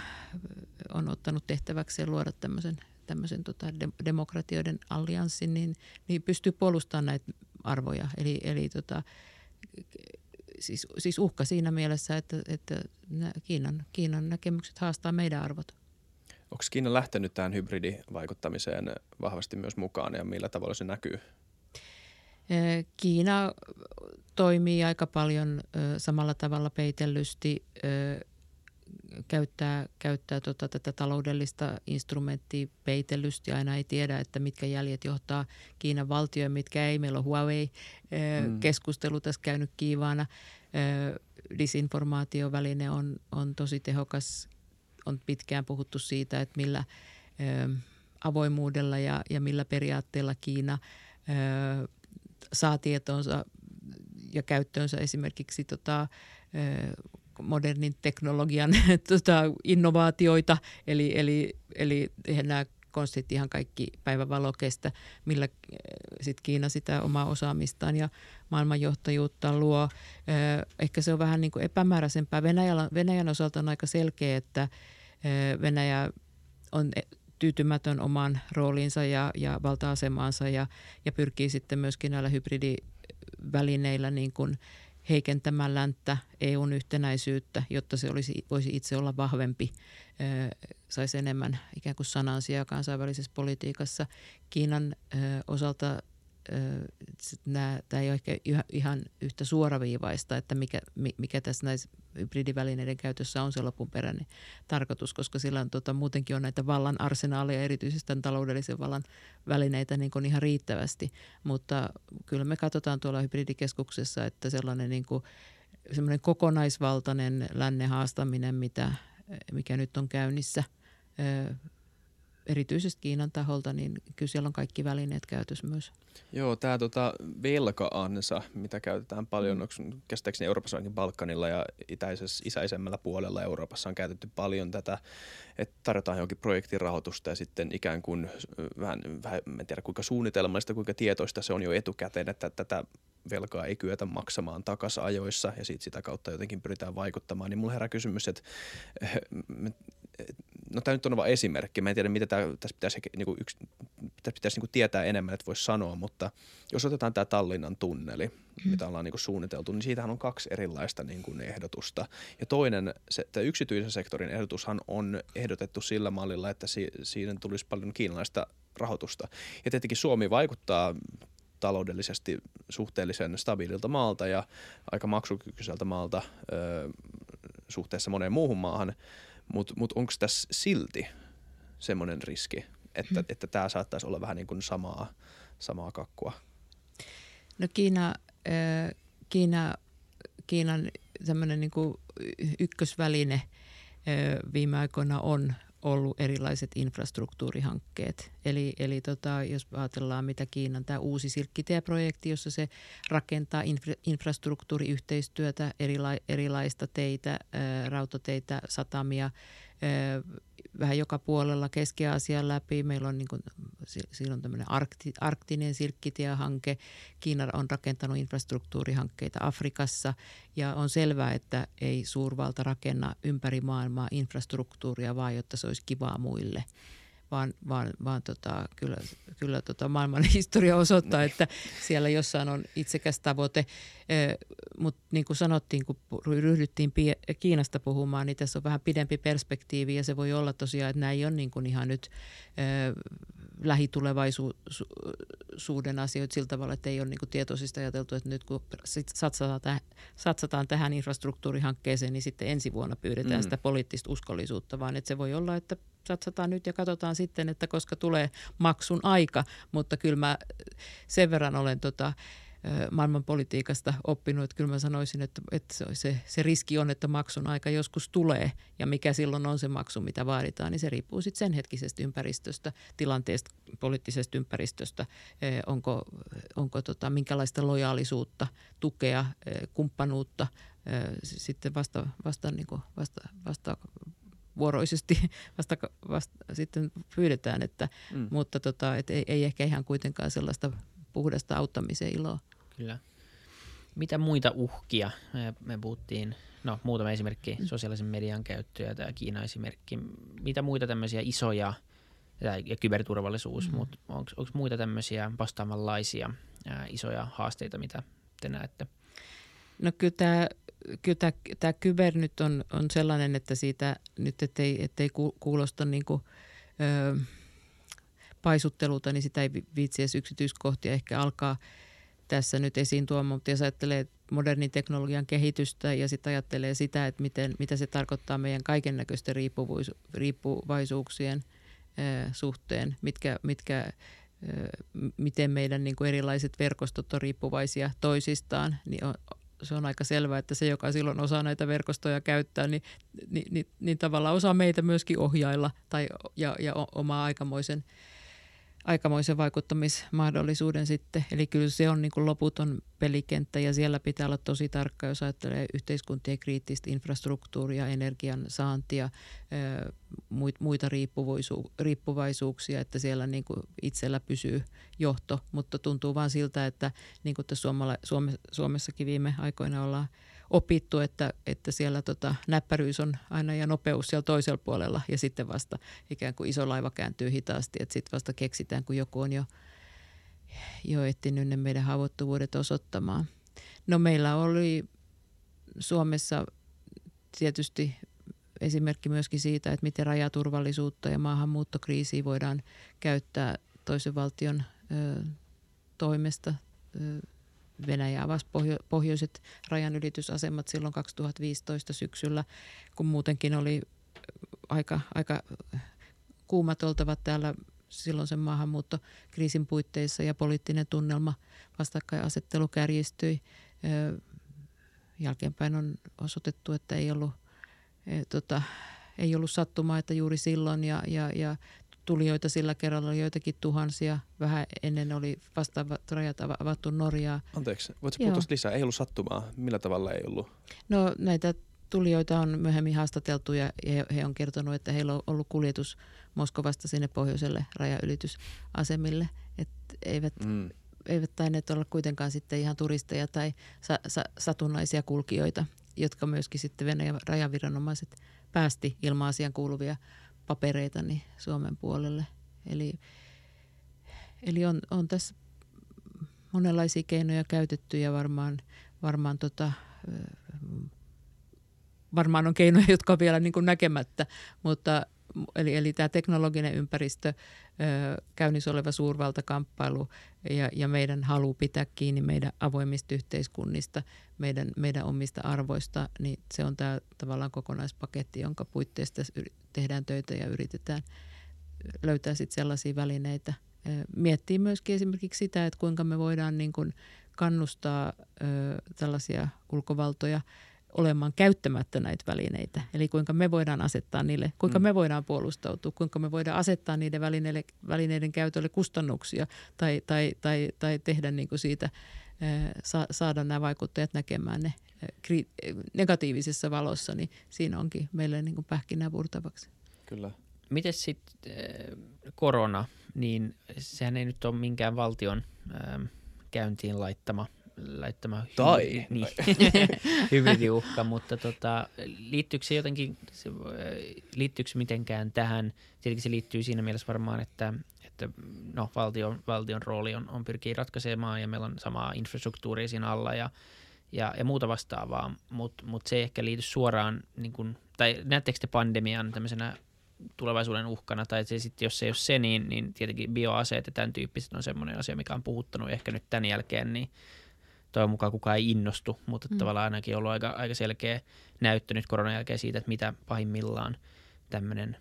on ottanut tehtäväkseen luoda tämmöisen, tämmöisen tota, demokratioiden allianssin, niin, niin pystyy puolustamaan näitä arvoja. Eli, eli tota, siis, siis uhka siinä mielessä, että, että Kiinan, Kiinan näkemykset haastaa meidän arvot. Onko Kiina lähtenyt tähän hybridivaikuttamiseen vahvasti myös mukaan ja millä tavalla se näkyy? Kiina toimii aika paljon samalla tavalla peitellysti, käyttää, käyttää tota, tätä taloudellista instrumenttia peitellysti. Aina ei tiedä, että mitkä jäljet johtaa Kiinan valtioon, mitkä ei. Meillä on Huawei-keskustelu mm. tässä käynyt kiivaana. Disinformaatioväline on, on tosi tehokas. On pitkään puhuttu siitä, että millä avoimuudella ja, ja millä periaatteella Kiina saa tietonsa ja käyttöönsä esimerkiksi tota, modernin teknologian tota, innovaatioita, eli, eli, eli eihän nämä konstit ihan kaikki päivävalo kestä, millä sit Kiina sitä omaa osaamistaan ja maailmanjohtajuutta luo. Ehkä se on vähän niin kuin epämääräisempää. Venäjällä, Venäjän osalta on aika selkeä, että Venäjä on tyytymätön omaan rooliinsa ja, ja valta-asemaansa ja, ja pyrkii sitten myöskin näillä hybridivälineillä niin kuin heikentämään länttä, EUn yhtenäisyyttä, jotta se olisi, voisi itse olla vahvempi, saisi enemmän ikään kuin sanansia kansainvälisessä politiikassa. Kiinan osalta tämä ei ole ehkä ihan yhtä suoraviivaista, että mikä, mikä tässä näissä hybridivälineiden käytössä on se lopunperäinen tarkoitus, koska sillä on, tota, muutenkin on näitä vallan arsenaaleja, erityisesti tämän taloudellisen vallan välineitä niin kuin ihan riittävästi. Mutta kyllä me katsotaan tuolla hybridikeskuksessa, että sellainen niin kuin, semmoinen kokonaisvaltainen lännen haastaminen, mitä, mikä nyt on käynnissä – erityisesti Kiinan taholta, niin kyllä siellä on kaikki välineet käytössä myös. Joo, tämä tota, velka-ansa, mitä käytetään paljon, mm. onko käsittääkseni Euroopassa ainakin Balkanilla ja itäisessä, isäisemmällä puolella Euroopassa on käytetty paljon tätä, että tarjotaan johonkin projektin rahoitusta ja sitten ikään kuin vähän, vähän en tiedä kuinka suunnitelmallista, kuinka tietoista se on jo etukäteen, että tätä velkaa ei kyetä maksamaan takaisin ajoissa ja siitä sitä kautta jotenkin pyritään vaikuttamaan, niin mulla herää kysymys, että no tämä nyt on vain esimerkki. Mä en tiedä, mitä tämä, tässä pitäisi, niin kuin yksi, tässä pitäisi niin kuin tietää enemmän, että voisi sanoa, mutta jos otetaan tämä Tallinnan tunneli, mm. mitä ollaan niin kuin suunniteltu, niin siitähän on kaksi erilaista niin kuin ehdotusta. Ja toinen, se, tämä yksityisen sektorin ehdotushan on ehdotettu sillä mallilla, että si, siinä tulisi paljon kiinalaista rahoitusta. Ja tietenkin Suomi vaikuttaa taloudellisesti suhteellisen stabiililta maalta ja aika maksukykyiseltä maalta ö, suhteessa moneen muuhun maahan – mutta mut onko tässä silti semmoinen riski, että, hmm. että tämä saattaisi olla vähän niin kuin samaa, samaa kakkua? No Kiina, äh, Kiina, Kiinan tämmöinen niin ykkösväline äh, viime aikoina on ollut erilaiset infrastruktuurihankkeet. Eli, eli tota, jos ajatellaan, mitä Kiinan tämä uusi Silkkitie-projekti, jossa se rakentaa infra, infrastruktuuriyhteistyötä, erila, erilaista teitä, ää, rautateitä, satamia, vähän joka puolella Keski-Aasian läpi. Meillä on, niin kuin, siellä on tämmöinen arkti, arktinen silkkitie-hanke. Kiina on rakentanut infrastruktuurihankkeita Afrikassa ja on selvää, että ei suurvalta rakenna ympäri maailmaa infrastruktuuria vaan, jotta se olisi kivaa muille – vaan, vaan, vaan tota, kyllä, kyllä tota maailman historia osoittaa, että siellä jossain on itsekäs tavoite. Mutta niin kuin sanottiin, kun ryhdyttiin Kiinasta puhumaan, niin tässä on vähän pidempi perspektiivi ja se voi olla tosiaan, että nämä ei ole niin kuin ihan nyt lähitulevaisuuden asioita sillä tavalla, että ei ole niin tietoisista ajateltu, että nyt kun satsataan, täh, satsataan tähän infrastruktuurihankkeeseen, niin sitten ensi vuonna pyydetään mm. sitä poliittista uskollisuutta, vaan että se voi olla, että satsataan nyt ja katsotaan sitten, että koska tulee maksun aika, mutta kyllä mä sen verran olen tota, maailmanpolitiikasta oppinut, että kyllä mä sanoisin, että, että se, se riski on, että maksun aika joskus tulee ja mikä silloin on se maksu, mitä vaaditaan, niin se riippuu sitten sen hetkisestä ympäristöstä, tilanteesta, poliittisesta ympäristöstä, onko, onko tota, minkälaista lojaalisuutta, tukea, kumppanuutta sitten vasta, vasta, niin kuin, vasta, vasta vuoroisesti vasta, vasta sitten pyydetään, että, mm. mutta tota, et ei, ei ehkä ihan kuitenkaan sellaista puhdasta auttamisen iloa. Kyllä. Mitä muita uhkia? Me, puhuttiin, no muutama esimerkki, mm. sosiaalisen median käyttö ja tämä Kiina-esimerkki. Mitä muita tämmöisiä isoja, ja kyberturvallisuus, mm. mutta onko muita tämmöisiä vastaavanlaisia ää, isoja haasteita, mitä te näette? No kyllä tämä kyllä tämä, tämä kyber nyt on, on sellainen, että siitä nyt ettei, ettei kuulosta niin kuin, ö, paisuttelulta, niin sitä ei viitsi edes yksityiskohtia ehkä alkaa tässä nyt esiin tuomaan, mutta jos ajattelee modernin teknologian kehitystä ja sitten ajattelee sitä, että miten, mitä se tarkoittaa meidän kaiken näköisten riippuvaisuuksien suhteen, mitkä, mitkä miten meidän niin kuin erilaiset verkostot on riippuvaisia toisistaan, niin on, se on aika selvää, että se, joka silloin osaa näitä verkostoja käyttää, niin, niin, niin, niin tavallaan osaa meitä myöskin ohjailla tai, ja, ja omaa aikamoisen aikamoisen vaikuttamismahdollisuuden sitten. Eli kyllä se on niin kuin loputon pelikenttä ja siellä pitää olla tosi tarkka, jos ajattelee yhteiskuntien kriittistä infrastruktuuria, energian saantia, muita riippuvaisuuksia, että siellä niin kuin itsellä pysyy johto. Mutta tuntuu vaan siltä, että niin kuin tässä Suomessakin viime aikoina ollaan – opittu, että, että siellä tota, näppäryys on aina ja nopeus siellä toisella puolella ja sitten vasta ikään kuin iso laiva kääntyy hitaasti, että sitten vasta keksitään, kun joku on jo, jo etsinyt ne meidän haavoittuvuudet osoittamaan. No meillä oli Suomessa tietysti esimerkki myöskin siitä, että miten rajaturvallisuutta ja maahanmuuttokriisiä voidaan käyttää toisen valtion ö, toimesta ö, Venäjä avasi pohjo- pohjoiset rajanylitysasemat silloin 2015 syksyllä, kun muutenkin oli aika, aika kuumat oltavat täällä silloin sen maahanmuuttokriisin puitteissa ja poliittinen tunnelma vastakkainasettelu kärjistyi. Jälkeenpäin on osoitettu, että ei ollut, tota, ei ollut sattumaa, että juuri silloin ja, ja, ja tulijoita sillä kerralla oli joitakin tuhansia. Vähän ennen oli vastaavat rajat avattu Norjaa. Anteeksi, voitko puhua lisää? Ei ollut sattumaa. Millä tavalla ei ollut? No näitä tulijoita on myöhemmin haastateltu ja he on kertonut, että heillä on ollut kuljetus Moskovasta sinne pohjoiselle rajaylitysasemille. Että eivät, mm. eivät tainneet olla kuitenkaan sitten ihan turisteja tai sa, sa, satunnaisia kulkijoita, jotka myöskin sitten Venäjän rajaviranomaiset päästi ilman asian kuuluvia papereitani niin Suomen puolelle. Eli, eli on, on tässä monenlaisia keinoja käytetty ja varmaan, varmaan, tota, varmaan on keinoja, jotka on vielä niin näkemättä, mutta eli, eli tämä teknologinen ympäristö, käynnissä oleva suurvaltakamppailu ja, ja meidän halu pitää kiinni meidän avoimista yhteiskunnista, meidän, meidän omista arvoista, niin se on tämä tavallaan kokonaispaketti, jonka puitteista tehdään töitä ja yritetään löytää sitten sellaisia välineitä. Miettii myöskin esimerkiksi sitä, että kuinka me voidaan niin kuin kannustaa tällaisia ulkovaltoja – olemaan käyttämättä näitä välineitä. Eli kuinka me voidaan asettaa niille, kuinka mm. me voidaan puolustautua, kuinka me voidaan asettaa niiden välineiden, välineiden käytölle kustannuksia tai, tai, tai, tai tehdä niin kuin siitä, sa, saada nämä vaikuttajat näkemään ne negatiivisessa valossa, niin siinä onkin meille niin kuin pähkinää purtavaksi. Kyllä. Miten sitten korona, niin sehän ei nyt ole minkään valtion käyntiin laittama – laittama tai. Niin, hybridiuhka, mutta tota, liittyykö se jotenkin, se, liittyykö se mitenkään tähän? Tietenkin se liittyy siinä mielessä varmaan, että, että no, valtion, valtion rooli on, on pyrkii ratkaisemaan ja meillä on samaa infrastruktuuria siinä alla ja, ja, ja muuta vastaavaa, mutta mut se ei ehkä liity suoraan, niin kun, tai näettekö te pandemian tämmöisenä tulevaisuuden uhkana, tai se sitten, jos se ei ole se, niin, niin tietenkin bioaseet ja tämän tyyppiset on semmoinen asia, mikä on puhuttanut ehkä nyt tämän jälkeen, niin toivon mukaan kukaan ei innostu, mutta mm. tavallaan ainakin ollut aika, aika selkeä näyttö nyt koronan jälkeen siitä, että mitä pahimmillaan tämmöinen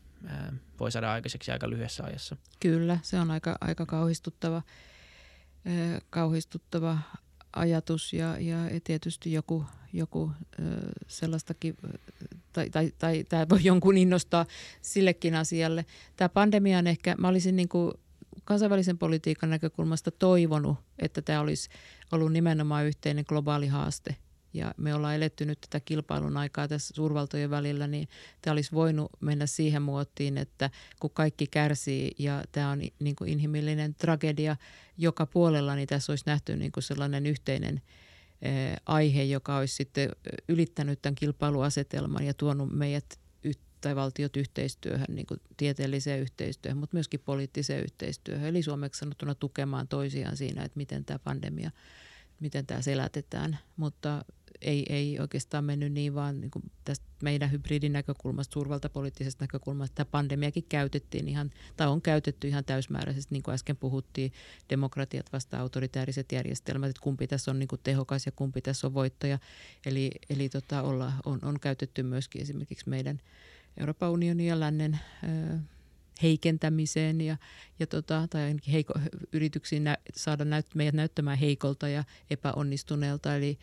voi saada aikaiseksi aika lyhyessä ajassa. Kyllä, se on aika, aika kauhistuttava, ää, kauhistuttava ajatus ja, ja tietysti joku, joku ää, sellaistakin, tai, tai, tai tämä voi jonkun innostaa sillekin asialle. Tämä pandemia on ehkä, mä olisin niin kuin kansainvälisen politiikan näkökulmasta toivonut, että tämä olisi ollut nimenomaan yhteinen globaali haaste. Ja me ollaan eletty nyt tätä kilpailun aikaa tässä suurvaltojen välillä, niin tämä olisi voinut mennä siihen muottiin, että kun kaikki kärsii ja tämä on niin kuin inhimillinen tragedia joka puolella, niin tässä olisi nähty niin kuin sellainen yhteinen aihe, joka olisi sitten ylittänyt tämän kilpailuasetelman ja tuonut meidät tai valtiot yhteistyöhön, niin kuin tieteelliseen yhteistyöhön, mutta myöskin poliittiseen yhteistyöhön. Eli suomeksi sanottuna tukemaan toisiaan siinä, että miten tämä pandemia, miten tämä selätetään. Mutta ei, ei oikeastaan mennyt niin, vaan niin kuin tästä meidän hybridin näkökulmasta, suurvaltapoliittisesta näkökulmasta, tämä pandemiakin käytettiin ihan, tai on käytetty ihan täysmääräisesti, niin kuin äsken puhuttiin, demokratiat vasta autoritääriset järjestelmät, että kumpi tässä on niin kuin tehokas ja kumpi tässä on voittaja. Eli, eli tota, olla, on, on käytetty myöskin esimerkiksi meidän Euroopan unionin ja lännen heikentämiseen ja, ja tota, tai ainakin heiko, yrityksiin nä, saada näyt, meidät näyttämään heikolta ja epäonnistuneelta. Eli,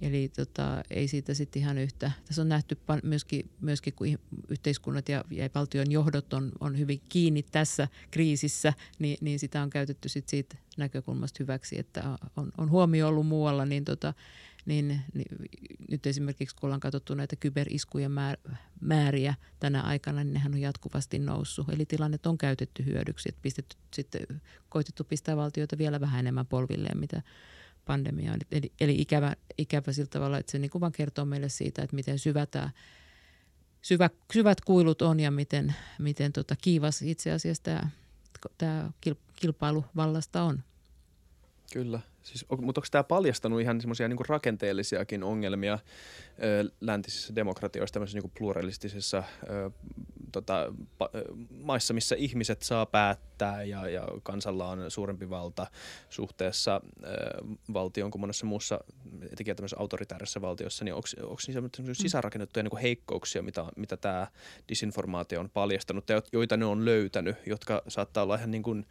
Eli tota, ei siitä sitten ihan yhtä. Tässä on nähty myöskin, myöskin kun yhteiskunnat ja, ja valtion johdot on, on hyvin kiinni tässä kriisissä, niin, niin sitä on käytetty sit siitä näkökulmasta hyväksi, että on, on huomio ollut muualla, niin, tota, niin, niin nyt esimerkiksi kun ollaan katsottu näitä kyberiskujen määriä tänä aikana, niin nehän on jatkuvasti noussut. Eli tilannet on käytetty hyödyksi, että pistetty, sitten koitettu pistää valtioita vielä vähän enemmän polvilleen, mitä, pandemiaan. Eli, eli ikävä, ikävä sillä tavalla, että se niin kuin vaan kertoo meille siitä, että miten syvä tämä, syvä, syvät kuilut on ja miten, miten tota kiivas itse asiassa tämä, tämä kilpailu vallasta on. Kyllä. Siis, mutta onko tämä paljastanut ihan semmoisia niin rakenteellisiakin ongelmia ö, läntisissä demokratioissa, tämmöisissä niin pluralistisissa ö, tota, pa, ö, maissa, missä ihmiset saa päättää ja, ja kansalla on suurempi valta suhteessa ö, valtioon kuin monessa muussa, etenkin tämmöisessä autoritäärisessä valtiossa, niin onko, onko niissä mm. sisäänrakennettuja niin heikkouksia, mitä, mitä tämä disinformaatio on paljastanut, ja joita ne on löytänyt, jotka saattaa olla ihan niin kuin,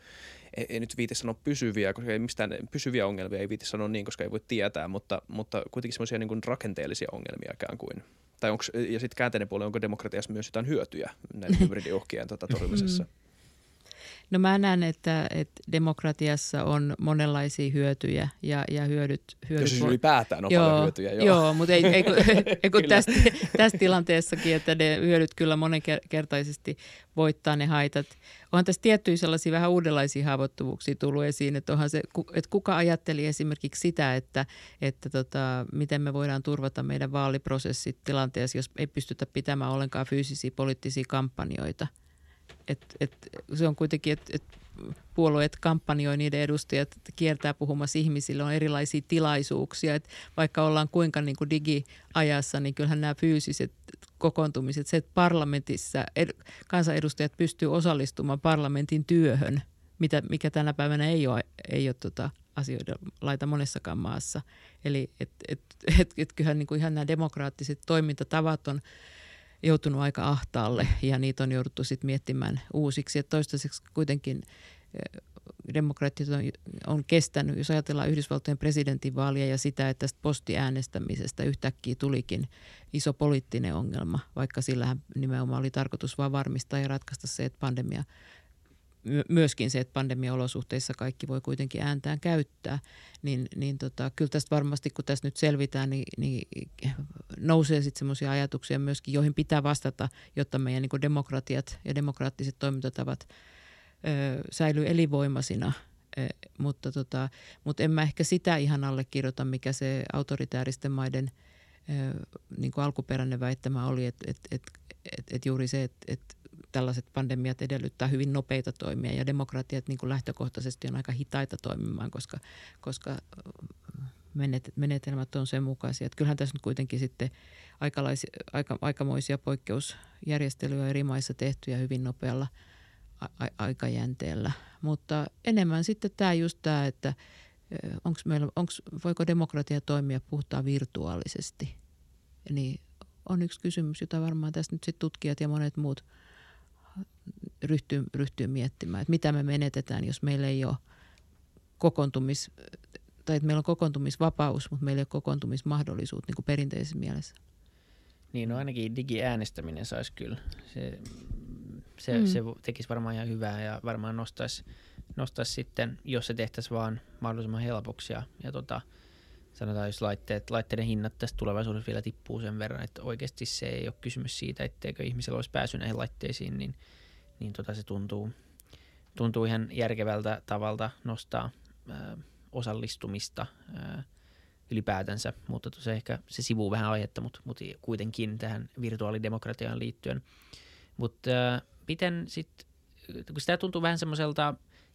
ei, ei nyt viiti sanoa pysyviä, koska ei mistään pysyviä ongelmia ei viiti sanoa niin, koska ei voi tietää, mutta, mutta kuitenkin semmoisia niin rakenteellisia ongelmia ikään kuin. Tai onks, ja sitten käänteinen puoli, onko demokratiassa myös jotain hyötyjä näiden hybridiohkien tota, torjumisessa? Mm. No mä näen, että, että demokratiassa on monenlaisia hyötyjä ja, ja hyödyt... hyödyt Jos siis ylipäätään on joo, paljon hyötyjä. Joo, joo mutta ei, ei, ei kun tässä, tässä tilanteessakin, että ne hyödyt kyllä monenkertaisesti voittaa ne haitat. Onhan tässä tiettyjä sellaisia vähän uudenlaisia haavoittuvuuksia tullut esiin, että, onhan se, että kuka ajatteli esimerkiksi sitä, että, että tota, miten me voidaan turvata meidän vaaliprosessit tilanteessa, jos ei pystytä pitämään ollenkaan fyysisiä poliittisia kampanjoita – et, et, se on kuitenkin, että et puolueet kampanjoi, niiden edustajat kiertää puhumassa ihmisille, on erilaisia tilaisuuksia. Et vaikka ollaan kuinka niin kuin digiajassa, niin kyllähän nämä fyysiset kokoontumiset, se, että parlamentissa ed, kansanedustajat pystyy osallistumaan parlamentin työhön, mitä, mikä tänä päivänä ei ole, ei ole tota asioiden laita monessakaan maassa. Eli et, et, et, et kyllähän niin kuin ihan nämä demokraattiset toimintatavat on joutunut aika ahtaalle ja niitä on jouduttu sitten miettimään uusiksi. Et toistaiseksi kuitenkin demokraatit on, on kestänyt, jos ajatellaan Yhdysvaltojen presidentinvaalia ja sitä, että tästä postiäänestämisestä yhtäkkiä tulikin iso poliittinen ongelma, vaikka sillähän nimenomaan oli tarkoitus vain varmistaa ja ratkaista se, että pandemia myöskin se, että pandemiaolosuhteissa kaikki voi kuitenkin ääntään käyttää, niin, niin tota, kyllä tästä varmasti, kun tässä nyt selvitään, niin, niin nousee sitten semmoisia ajatuksia myöskin, joihin pitää vastata, jotta meidän niin demokratiat ja demokraattiset toimintatavat ö, säilyy elinvoimaisina. E, mutta, tota, mutta en mä ehkä sitä ihan allekirjoita, mikä se autoritääristen maiden ö, niin kuin alkuperäinen väittämä oli, että et, et, et, et juuri se, että et tällaiset pandemiat edellyttää hyvin nopeita toimia ja demokratiat niin kuin lähtökohtaisesti on aika hitaita toimimaan, koska, koska menetelmät on sen mukaisia. Että kyllähän tässä nyt kuitenkin sitten aikalaisi, aika, aikamoisia poikkeusjärjestelyjä eri maissa tehty ja hyvin nopealla a- aikajänteellä. Mutta enemmän sitten tämä just tämä, että onks meillä, onks, voiko demokratia toimia puhtaan virtuaalisesti. Niin on yksi kysymys, jota varmaan tässä nyt sitten tutkijat ja monet muut – ryhtyy, ryhtyy miettimään, että mitä me menetetään, jos meillä ei ole kokoontumis, tai että meillä on kokoontumisvapaus, mutta meillä ei ole kokoontumismahdollisuutta niin kuin perinteisessä mielessä. Niin, no ainakin digiäänestäminen saisi kyllä. Se, se, mm. se tekisi varmaan ihan hyvää ja varmaan nostaisi, nostaisi sitten, jos se tehtäisiin vaan mahdollisimman helpoksi. Ja, ja tota, sanotaan, jos laitteet, laitteiden hinnat tästä tulevaisuudessa vielä tippuu sen verran, että oikeasti se ei ole kysymys siitä, etteikö ihmisellä olisi pääsy näihin laitteisiin, niin, niin tota se tuntuu, tuntuu ihan järkevältä tavalta nostaa ää, osallistumista ää, ylipäätänsä, mutta se ehkä se sivuu vähän aihetta, mutta, mutta kuitenkin tähän virtuaalidemokratiaan liittyen. Mutta miten sitten, kun sitä tuntuu vähän semmoiselta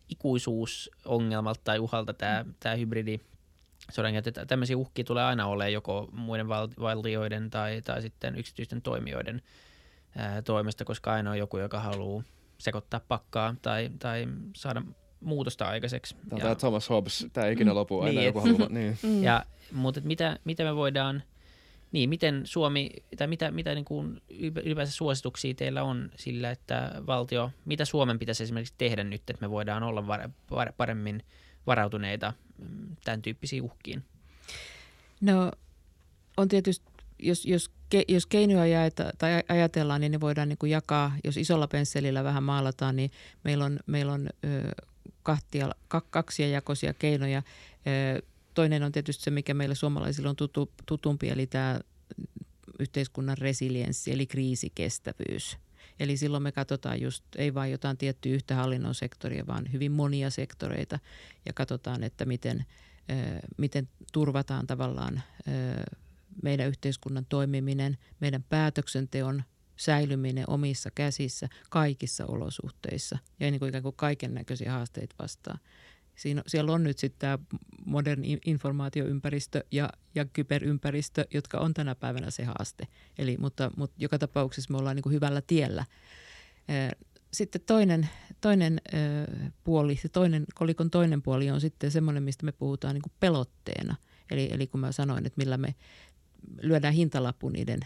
ikuisuusongelmalta tai uhalta tämä, tämä hybridi sodankäyntiä. Tämmöisiä uhkia tulee aina olemaan joko muiden valtioiden tai, tai sitten yksityisten toimijoiden ää, toimesta, koska aina on joku, joka haluaa sekoittaa pakkaa tai, tai saada muutosta aikaiseksi. Tämä on ja, tämä Thomas Hobbes, tämä ei ikinä lopu, aina niin, joku haluaa. Niin. Mm. Ja, mutta mitä, mitä me voidaan, niin miten Suomi, tai mitä, mitä niin kuin ylipäänsä suosituksia teillä on sillä, että valtio, mitä Suomen pitäisi esimerkiksi tehdä nyt, että me voidaan olla var, var, paremmin varautuneita mm, tämän tyyppisiin uhkiin? No on tietysti, jos, jos, jos keinoja jaeta, tai ajatellaan, niin ne voidaan niin kuin jakaa, jos isolla pensselillä vähän maalataan, niin meillä on, meillä on ö, kahtia, kaksia jakoisia keinoja. Toinen on tietysti se, mikä meillä suomalaisilla on tutu, tutumpi, eli tämä yhteiskunnan resilienssi, eli kriisikestävyys. Eli silloin me katsotaan just, ei vain jotain tiettyä yhtä hallinnon sektoria, vaan hyvin monia sektoreita ja katsotaan, että miten, miten turvataan tavallaan meidän yhteiskunnan toimiminen, meidän päätöksenteon säilyminen omissa käsissä kaikissa olosuhteissa ja niin kuin ikään kuin kaiken näköisiä haasteita vastaan. Siinä, siellä on nyt sitten tämä moderni informaatioympäristö ja, ja kyberympäristö, jotka on tänä päivänä se haaste. Eli, mutta, mutta joka tapauksessa me ollaan niin kuin hyvällä tiellä. Sitten toinen, toinen puoli, se toinen, kolikon toinen puoli on sitten semmoinen, mistä me puhutaan niin kuin pelotteena. Eli, eli kun mä sanoin, että millä me lyödään hintalappu niiden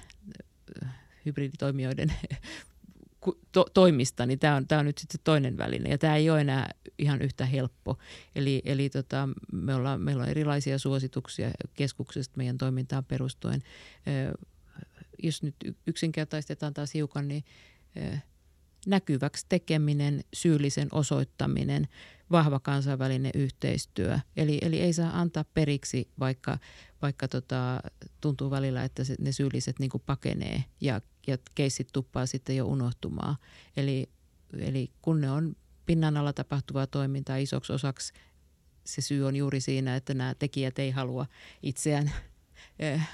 hybriditoimijoiden to, toimista, niin tämä on, tämä on nyt sitten toinen väline. Ja tämä ei ole enää ihan yhtä helppo. Eli, eli tota, me ollaan, meillä on erilaisia suosituksia keskuksesta meidän toimintaan perustuen. Jos nyt yksinkertaistetaan taas hiukan, niin näkyväksi tekeminen, syyllisen osoittaminen, vahva kansainvälinen yhteistyö. Eli, eli ei saa antaa periksi, vaikka, vaikka tota, tuntuu välillä, että se, ne syylliset niin pakenee ja, ja keissit tuppaa sitten jo unohtumaan. Eli, eli kun ne on pinnan alla tapahtuvaa toimintaa isoksi osaksi, se syy on juuri siinä, että nämä tekijät ei halua itseään eh,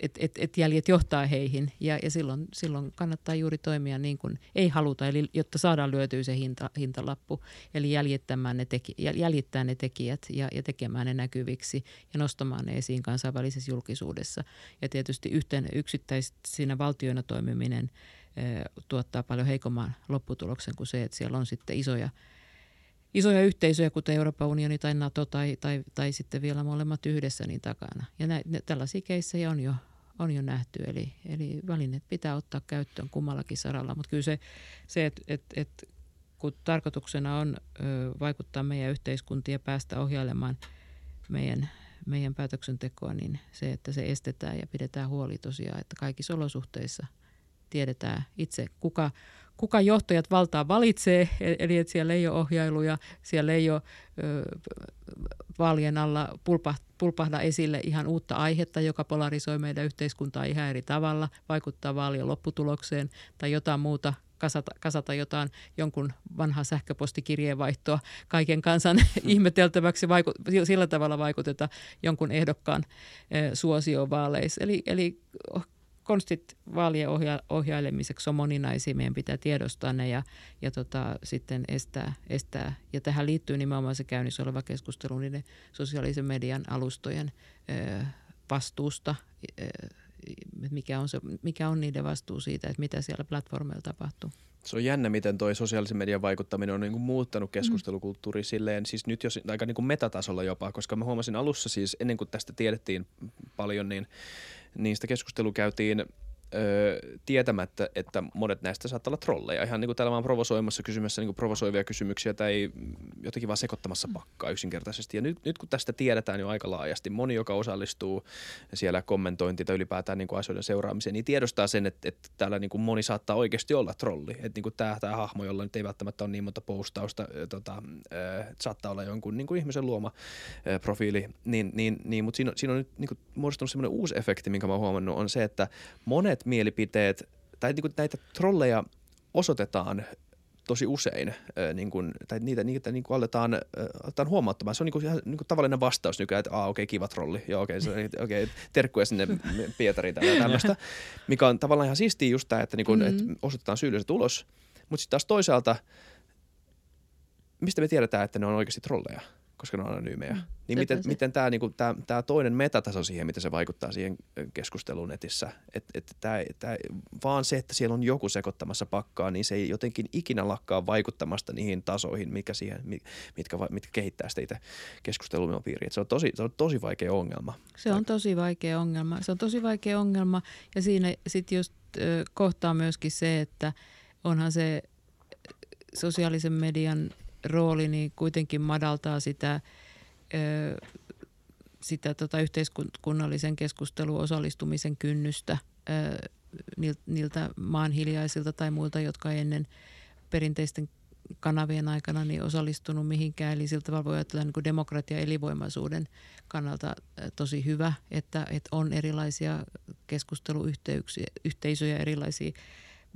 että et, et jäljet johtaa heihin ja, ja silloin, silloin kannattaa juuri toimia niin kuin ei haluta, eli jotta saadaan lyötyä se hinta, hintalappu, eli jäljittämään ne teki, jäljittää ne tekijät ja, ja tekemään ne näkyviksi ja nostamaan ne esiin kansainvälisessä julkisuudessa. Ja tietysti yhten, siinä valtioina toimiminen e, tuottaa paljon heikomman lopputuloksen kuin se, että siellä on sitten isoja isoja yhteisöjä, kuten Euroopan unioni tai NATO tai, tai, tai sitten vielä molemmat yhdessä niin takana. Ja nä, ne, tällaisia keissejä on jo on jo nähty. Eli, eli välineet pitää ottaa käyttöön kummallakin saralla. Mutta kyllä se, se että et, et, kun tarkoituksena on ö, vaikuttaa meidän yhteiskuntiin ja päästä ohjailemaan meidän, meidän päätöksentekoa, niin se, että se estetään ja pidetään huoli tosiaan, että kaikissa olosuhteissa tiedetään itse, kuka, kuka johtajat valtaa valitsee, e-, eli että siellä ei ole ohjailuja, siellä ei ole ö, vaalien alla pulpahda esille ihan uutta aihetta, joka polarisoi meidän yhteiskuntaa ihan eri tavalla, vaikuttaa vaalien lopputulokseen tai jotain muuta kasata, kasata jotain, jonkun vanha sähköpostikirjeenvaihtoa kaiken kansan ihmeteltäväksi, vaiku, sillä tavalla vaikuteta jonkun ehdokkaan e, suosioon vaaleissa. Eli, eli konstit vaalien ohja- ohjailemiseksi on moninaisia, meidän pitää tiedostaa ne ja, ja tota, sitten estää, estää. Ja tähän liittyy nimenomaan se käynnissä oleva keskustelu niiden sosiaalisen median alustojen ö, vastuusta, ö, mikä on, se, mikä on niiden vastuu siitä, että mitä siellä platformeilla tapahtuu. Se on jännä, miten toi sosiaalisen median vaikuttaminen on niin kuin muuttanut keskustelukulttuuri mm. silleen, siis nyt jos aika niin kuin metatasolla jopa, koska mä huomasin alussa siis ennen kuin tästä tiedettiin paljon, niin niistä keskustelu käytiin öö, tietämättä, että monet näistä saattaa olla trolleja. Ihan niin kuin täällä vaan provosoimassa kysymässä niin kuin provosoivia kysymyksiä tai jotenkin vaan sekoittamassa pakkaa yksinkertaisesti. Ja nyt, nyt kun tästä tiedetään jo aika laajasti, moni, joka osallistuu siellä kommentointiin tai ylipäätään niin kuin asioiden seuraamiseen, niin tiedostaa sen, että, että täällä niin kuin moni saattaa oikeasti olla trolli. Että niin kuin tämä, tämä hahmo, jolla nyt ei välttämättä ole niin monta postausta, tota, äh, saattaa olla jonkun niin kuin ihmisen luoma äh, profiili, niin, niin, niin mutta siinä, siinä on nyt niin kuin muodostunut semmoinen uusi efekti, minkä mä oon huomannut, on se, että monet monet mielipiteet, tai niin kuin näitä trolleja osoitetaan tosi usein, niin kuin, tai niitä, niitä niin kuin aletaan, aletaan huomauttamaan. Se on niin kuin, ihan niin kuin tavallinen vastaus nykyään, että okei, okay, kiva trolli, joo okei, okay, okay, terkkuja sinne Pietariin tai tämmöistä, mikä on tavallaan ihan siistiä just tämä, että, niin kuin, mm-hmm. että osoitetaan syylliset ulos, mutta sitten taas toisaalta, mistä me tiedetään, että ne on oikeasti trolleja? Koska ne on anyymejä. Mm, niin miten, se. miten tämä niinku, tää, tää toinen metataso siihen, miten se vaikuttaa siihen keskusteluun netissä. Että et, tää, tää, vaan se, että siellä on joku sekoittamassa pakkaa, niin se ei jotenkin ikinä lakkaa vaikuttamasta niihin tasoihin, mikä siihen, mi- mitkä, mitkä kehittää sitä itse keskusteluilmapiiriä. Et Se on, tosi, se on tosi vaikea ongelma. Se on tosi vaikea ongelma. Se on tosi vaikea ongelma ja siinä sitten just kohtaa myöskin se, että onhan se sosiaalisen median rooli niin kuitenkin madaltaa sitä, sitä tota yhteiskunnallisen keskustelun osallistumisen kynnystä niiltä maan hiljaisilta tai muilta, jotka ennen perinteisten kanavien aikana niin osallistunut mihinkään. Eli siltä voi ajatella niin kuin demokratian elinvoimaisuuden kannalta tosi hyvä, että, että on erilaisia keskusteluyhteisöjä, erilaisia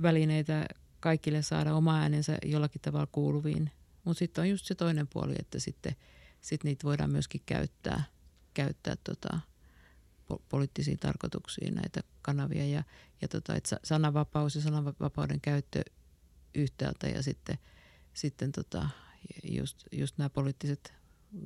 välineitä kaikille saada oma äänensä jollakin tavalla kuuluviin. Mutta sitten on just se toinen puoli, että sitten sit niitä voidaan myöskin käyttää, käyttää tota, po- poliittisiin tarkoituksiin näitä kanavia. Ja, ja tota, sa- sananvapaus ja sananvapauden käyttö yhtäältä ja sitten, sitten tota, just, just nämä poliittiset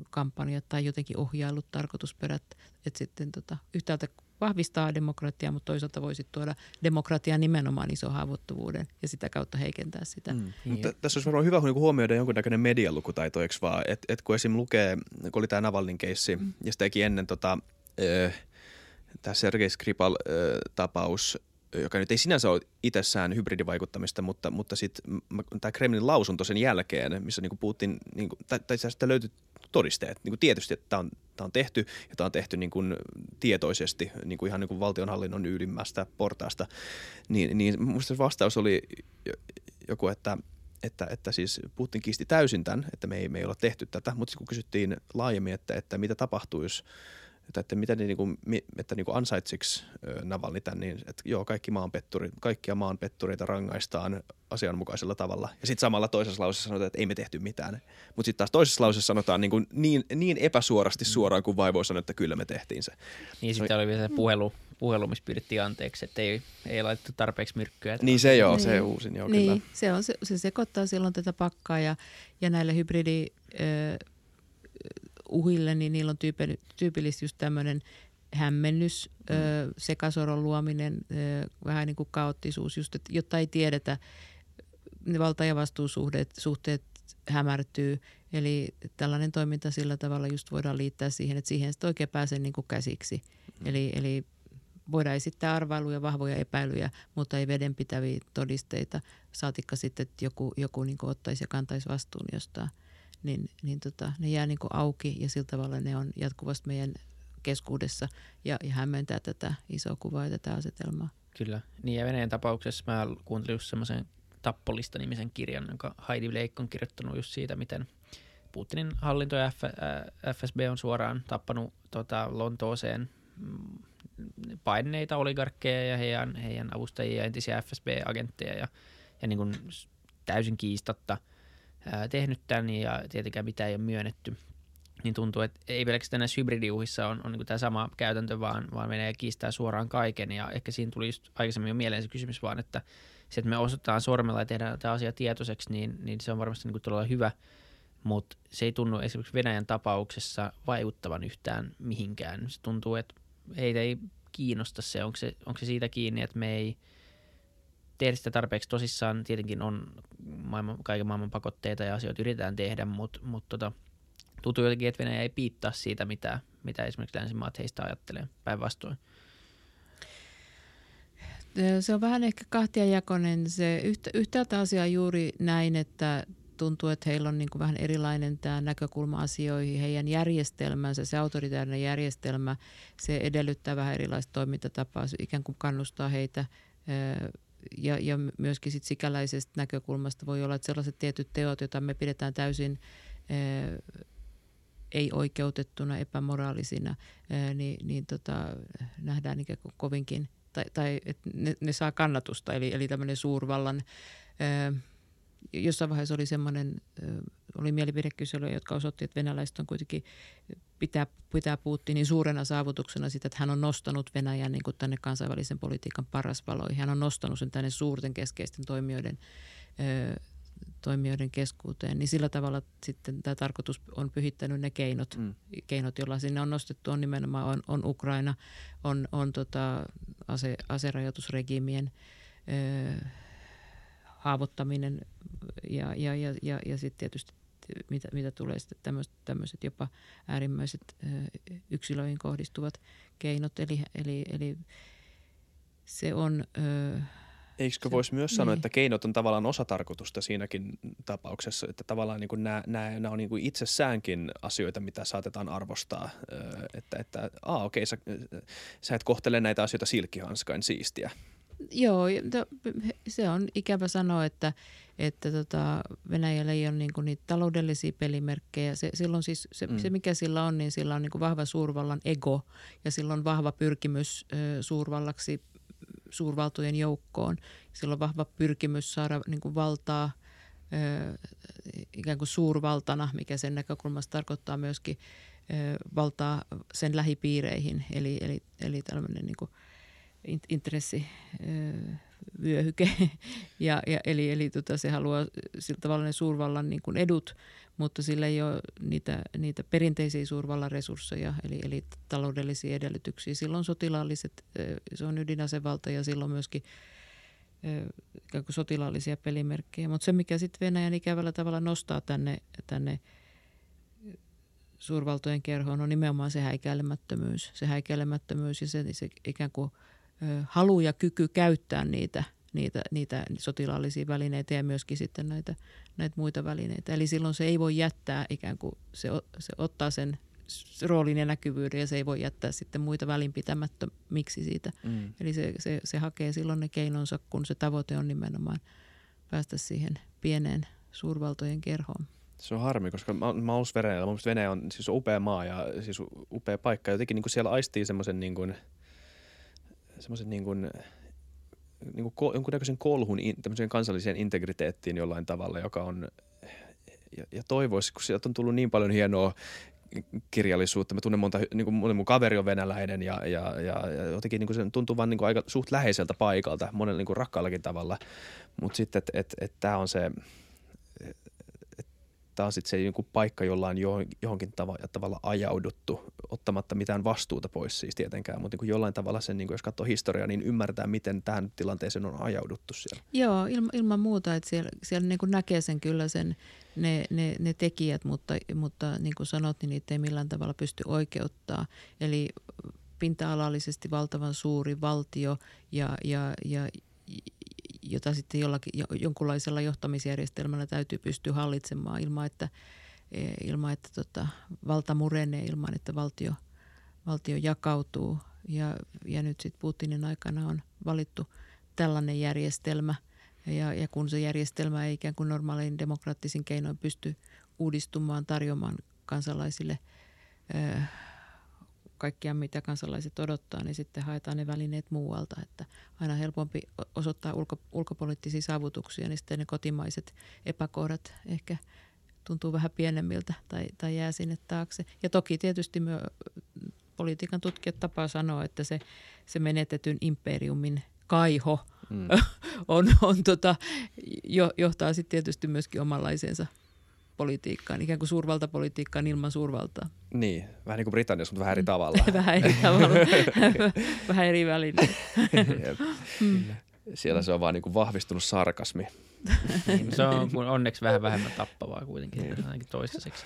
kampanjat tai jotenkin ohjailut tarkoitusperät, että sitten tota, yhtäältä vahvistaa demokratiaa, mutta toisaalta voisi tuoda demokratian nimenomaan iso haavoittuvuuden ja sitä kautta heikentää sitä. Mm. Mm. Mutta tässä olisi varmaan hyvä niinku huomioida jonkunnäköinen medialukutaito, eikö vaan? Että et kun esim. lukee, kun oli tämä Navalnin keissi, mm. ja sitä teki ennen tota, tämä Sergei Skripal-tapaus, joka nyt ei sinänsä ole itsessään hybridivaikuttamista, mutta, mutta sitten tämä Kremlin lausunto sen jälkeen, missä niinku Putin, niinku, tai, tai sitä löytyi todisteet, niinku tietysti, että tämä on, tää on tehty ja tämä on tehty niinku tietoisesti niinku ihan niinku valtionhallinnon ylimmästä portaasta, niin, niin minusta vastaus oli joku, että että, että siis Putin kiisti täysin tämän, että me ei, me ei olla tehty tätä, mutta kun kysyttiin laajemmin, että, että mitä tapahtuisi, että, että mitä ne niinku, että niinku ansaitsiksi Navalny tämän, niin että joo, kaikki maanpetturit, kaikkia maanpettureita rangaistaan asianmukaisella tavalla. Ja sitten samalla toisessa lauseessa sanotaan, että ei me tehty mitään. Mutta sitten taas toisessa lauseessa sanotaan niin, kuin niin, niin epäsuorasti suoraan, kuin vai voi sanoa, että kyllä me tehtiin se. Niin sitten oli vielä se puhelu, puhelu, missä pyydettiin anteeksi, että ei, ei laitettu tarpeeksi myrkkyä. Että Niin se joo, Niin. se uusin joo Niin, kyllä. se, on, se, se sekoittaa silloin tätä pakkaa ja, ja näille hybridi ö, uhille, niin niillä on tyypillisesti just tämmöinen hämmennys, mm. ö, sekasoron luominen, ö, vähän niin kuin kaoottisuus, just, että, jotta ei tiedetä, ne valta- ja vastuusuhteet suhteet hämärtyy. Eli tällainen toiminta sillä tavalla just voidaan liittää siihen, että siihen sitten oikein pääsee niin kuin käsiksi. Mm. Eli, eli voidaan esittää arvailuja, vahvoja epäilyjä, mutta ei vedenpitäviä todisteita. Saatikka sitten, että joku, joku niin kuin ottaisi ja kantaisi vastuun jostain. Niin, niin tota, ne jää niin kuin auki ja sillä tavalla ne on jatkuvasti meidän keskuudessa ja, ja hämmentää tätä isoa kuvaa ja tätä asetelmaa. Kyllä. Niin ja Venäjän tapauksessa mä kuuntelin just semmoisen Tappolista-nimisen kirjan, jonka Heidi Blake on kirjoittanut just siitä, miten Putinin hallinto ja F, äh, FSB on suoraan tappanut tota, Lontooseen mm, paineita oligarkkeja ja heidän, heidän avustajia ja entisiä FSB-agentteja ja, ja niin kuin täysin kiistatta tehnyt tämän ja tietenkään mitä ei ole myönnetty. Niin tuntuu, että ei pelkästään näissä hybridiuhissa on, on niin tämä sama käytäntö, vaan, vaan menee kiistää suoraan kaiken. Ja ehkä siinä tuli just aikaisemmin jo mieleen se kysymys vaan, että se, että me osoitetaan sormella ja tehdään tämä asia tietoiseksi, niin, niin se on varmasti niin todella hyvä, mutta se ei tunnu esimerkiksi Venäjän tapauksessa vaikuttavan yhtään mihinkään. Se tuntuu, että heitä ei kiinnosta se, onko se, onko se siitä kiinni, että me ei tehdä sitä tarpeeksi tosissaan. Tietenkin on maailman, kaiken maailman pakotteita ja asioita yritetään tehdä, mutta mut tota, tuntuu jotenkin, että Venäjä ei piittaa siitä, mitä, mitä esimerkiksi länsimaat heistä ajattelee päinvastoin. Se on vähän ehkä kahtiajakoinen. Se yhtä, yhtäältä asia juuri näin, että tuntuu, että heillä on niin kuin vähän erilainen tämä näkökulma asioihin. Heidän järjestelmänsä, se autoritaarinen järjestelmä, se edellyttää vähän erilaista toimintatapaa, se ikään kuin kannustaa heitä. Ja, ja myöskin sit sikäläisestä näkökulmasta voi olla, että sellaiset tietyt teot, joita me pidetään täysin ö, ei-oikeutettuna, epämoraalisina, ö, niin, niin tota, nähdään ikään kuin kovinkin tai, tai ne, ne saa kannatusta, eli, eli tämmöinen suurvallan. Ö, jossain vaiheessa oli semmoinen, oli mielipidekysely, jotka osoitti, että venäläiset on kuitenkin pitää, pitää Putinin suurena saavutuksena sitä, että hän on nostanut Venäjän niin kuin tänne kansainvälisen politiikan parasvaloihin. Hän on nostanut sen tänne suurten keskeisten toimijoiden ö, toimijoiden keskuuteen, niin sillä tavalla sitten tämä tarkoitus on pyhittänyt ne keinot, mm. keinot joilla sinne on nostettu, on nimenomaan on, on Ukraina, on, on tota ase, aserajoitusregiimien ö, haavoittaminen ja, ja, ja, ja, ja sitten tietysti mitä, mitä tulee sitten tämmöiset, tämmöiset jopa äärimmäiset yksilöihin kohdistuvat keinot. Eli, eli, eli se on... Ö, Eikö voisi myös sanoa, niin. että keinot on tavallaan osatarkoitusta siinäkin tapauksessa, että tavallaan niin nämä, nämä, nämä on niin kuin itsessäänkin asioita, mitä saatetaan arvostaa, että, että aa, okei, sä, sä et kohtele näitä asioita silkkihanskain siistiä. Joo, se on ikävä sanoa, että, että tota Venäjällä ei ole niin kuin niitä taloudellisia pelimerkkejä. Se, silloin siis, se, mm. se, mikä sillä on, niin sillä on niin kuin vahva suurvallan ego ja sillä on vahva pyrkimys ö, suurvallaksi suurvaltojen joukkoon. Sillä on vahva pyrkimys saada niin kuin valtaa ö, ikään kuin suurvaltana, mikä sen näkökulmasta tarkoittaa myöskin ö, valtaa sen lähipiireihin. Eli, eli, eli tällainen niin kuin intressivyöhyke. ja, ja, eli eli tota, se haluaa sillä tavalla ne suurvallan niin kuin edut, mutta sillä ei ole niitä, niitä perinteisiä suurvallan resursseja, eli, eli taloudellisia edellytyksiä. Silloin sotilaalliset, se on ydinasevalta ja silloin myöskin ikään kuin sotilaallisia pelimerkkejä. Mutta se, mikä sitten Venäjän ikävällä tavalla nostaa tänne, tänne suurvaltojen kerhoon, on nimenomaan se häikäilemättömyys. Se häikäilemättömyys ja se, se ikään kuin halu ja kyky käyttää niitä – niitä, niitä sotilaallisia välineitä ja myöskin sitten näitä, näitä muita välineitä. Eli silloin se ei voi jättää ikään kuin, se, se ottaa sen roolin ja näkyvyyden ja se ei voi jättää sitten muita välinpitämättömiksi siitä. Mm. Eli se, se, se hakee silloin ne keinonsa, kun se tavoite on nimenomaan päästä siihen pieneen suurvaltojen kerhoon. Se on harmi, koska mä, mä olen Venäjällä. Mun Venäjä on siis upea maa ja siis upea paikka. Jotenkin niin kuin siellä aistii semmoisen niin kuin, semmoisen niin kuin, niin kuin jonkunnäköisen kolhun tämmöiseen kansalliseen integriteettiin jollain tavalla, joka on, ja, ja toivoisi, kun sieltä on tullut niin paljon hienoa kirjallisuutta. Mä tunnen monta, niin kuin mun kaveri on venäläinen ja, ja, ja, ja jotenkin niin kuin se tuntuu vaan niin kuin aika suht läheiseltä paikalta, monella niin kuin rakkaallakin tavalla. Mutta sitten, että et, et, et tämä on se, taas sitten se joku paikka, jolla on johonkin tav- tavalla ajauduttu, ottamatta mitään vastuuta pois siis tietenkään, mutta niin jollain tavalla sen, niin kuin jos katsoo historiaa, niin ymmärtää, miten tähän tilanteeseen on ajauduttu siellä. Joo, ilma, ilman muuta, että siellä, siellä niin kuin näkee sen kyllä sen, ne, ne, ne tekijät, mutta, mutta niin kuin sanot, niin niitä ei millään tavalla pysty oikeuttaa. Eli pinta-alallisesti valtavan suuri valtio ja, ja, ja jota sitten jollakin, jonkunlaisella johtamisjärjestelmällä täytyy pystyä hallitsemaan ilman, että, e, ilman, että tota, valta murenee, ilman, että valtio, valtio jakautuu. Ja, ja nyt sitten Putinin aikana on valittu tällainen järjestelmä. Ja, ja kun se järjestelmä ei ikään kuin normaaliin demokraattisin keinoin pysty uudistumaan, tarjoamaan kansalaisille – kaikkia, mitä kansalaiset odottaa, niin sitten haetaan ne välineet muualta. Että aina helpompi osoittaa ulko, ulkopoliittisia saavutuksia, niin sitten ne kotimaiset epäkohdat ehkä tuntuu vähän pienemmiltä tai, tai jää sinne taakse. Ja toki tietysti myö, politiikan tutkijat tapaa sanoa, että se, se menetetyn imperiumin kaiho mm. on, on tota, jo, johtaa sitten tietysti myöskin omanlaiseensa politiikkaan, ikään kuin suurvaltapolitiikkaan ilman suurvaltaa. Niin, vähän niin kuin Britanniassa, mutta vähän eri tavalla. vähän eri tavalla, vähän eri väline. mm. Siellä se on vaan niin kuin vahvistunut sarkasmi. niin, se on onneksi vähän vähemmän tappavaa kuitenkin, niin. ainakin toistaiseksi.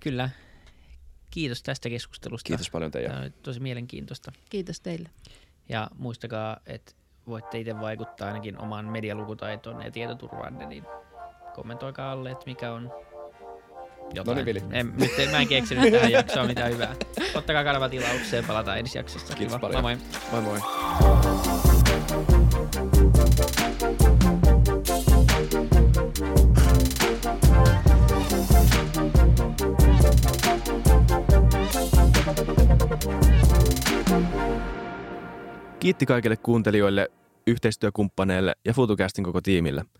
Kyllä. Kiitos tästä keskustelusta. Kiitos paljon teille. Tämä oli tosi mielenkiintoista. Kiitos teille. Ja muistakaa, että voitte itse vaikuttaa ainakin oman medialukutaitoon ja tietoturvaanne, niin kommentoikaa alle, että mikä on jotain. No niin, En, nyt mä en keksinyt tähän jaksoon mitään hyvää. Ottakaa kanava tilaukseen, palataan ensi jaksossa. Kiitos Kiva. paljon. Moi moi. Moi moi. Kiitti kaikille kuuntelijoille, yhteistyökumppaneille ja FutuCastin koko tiimille –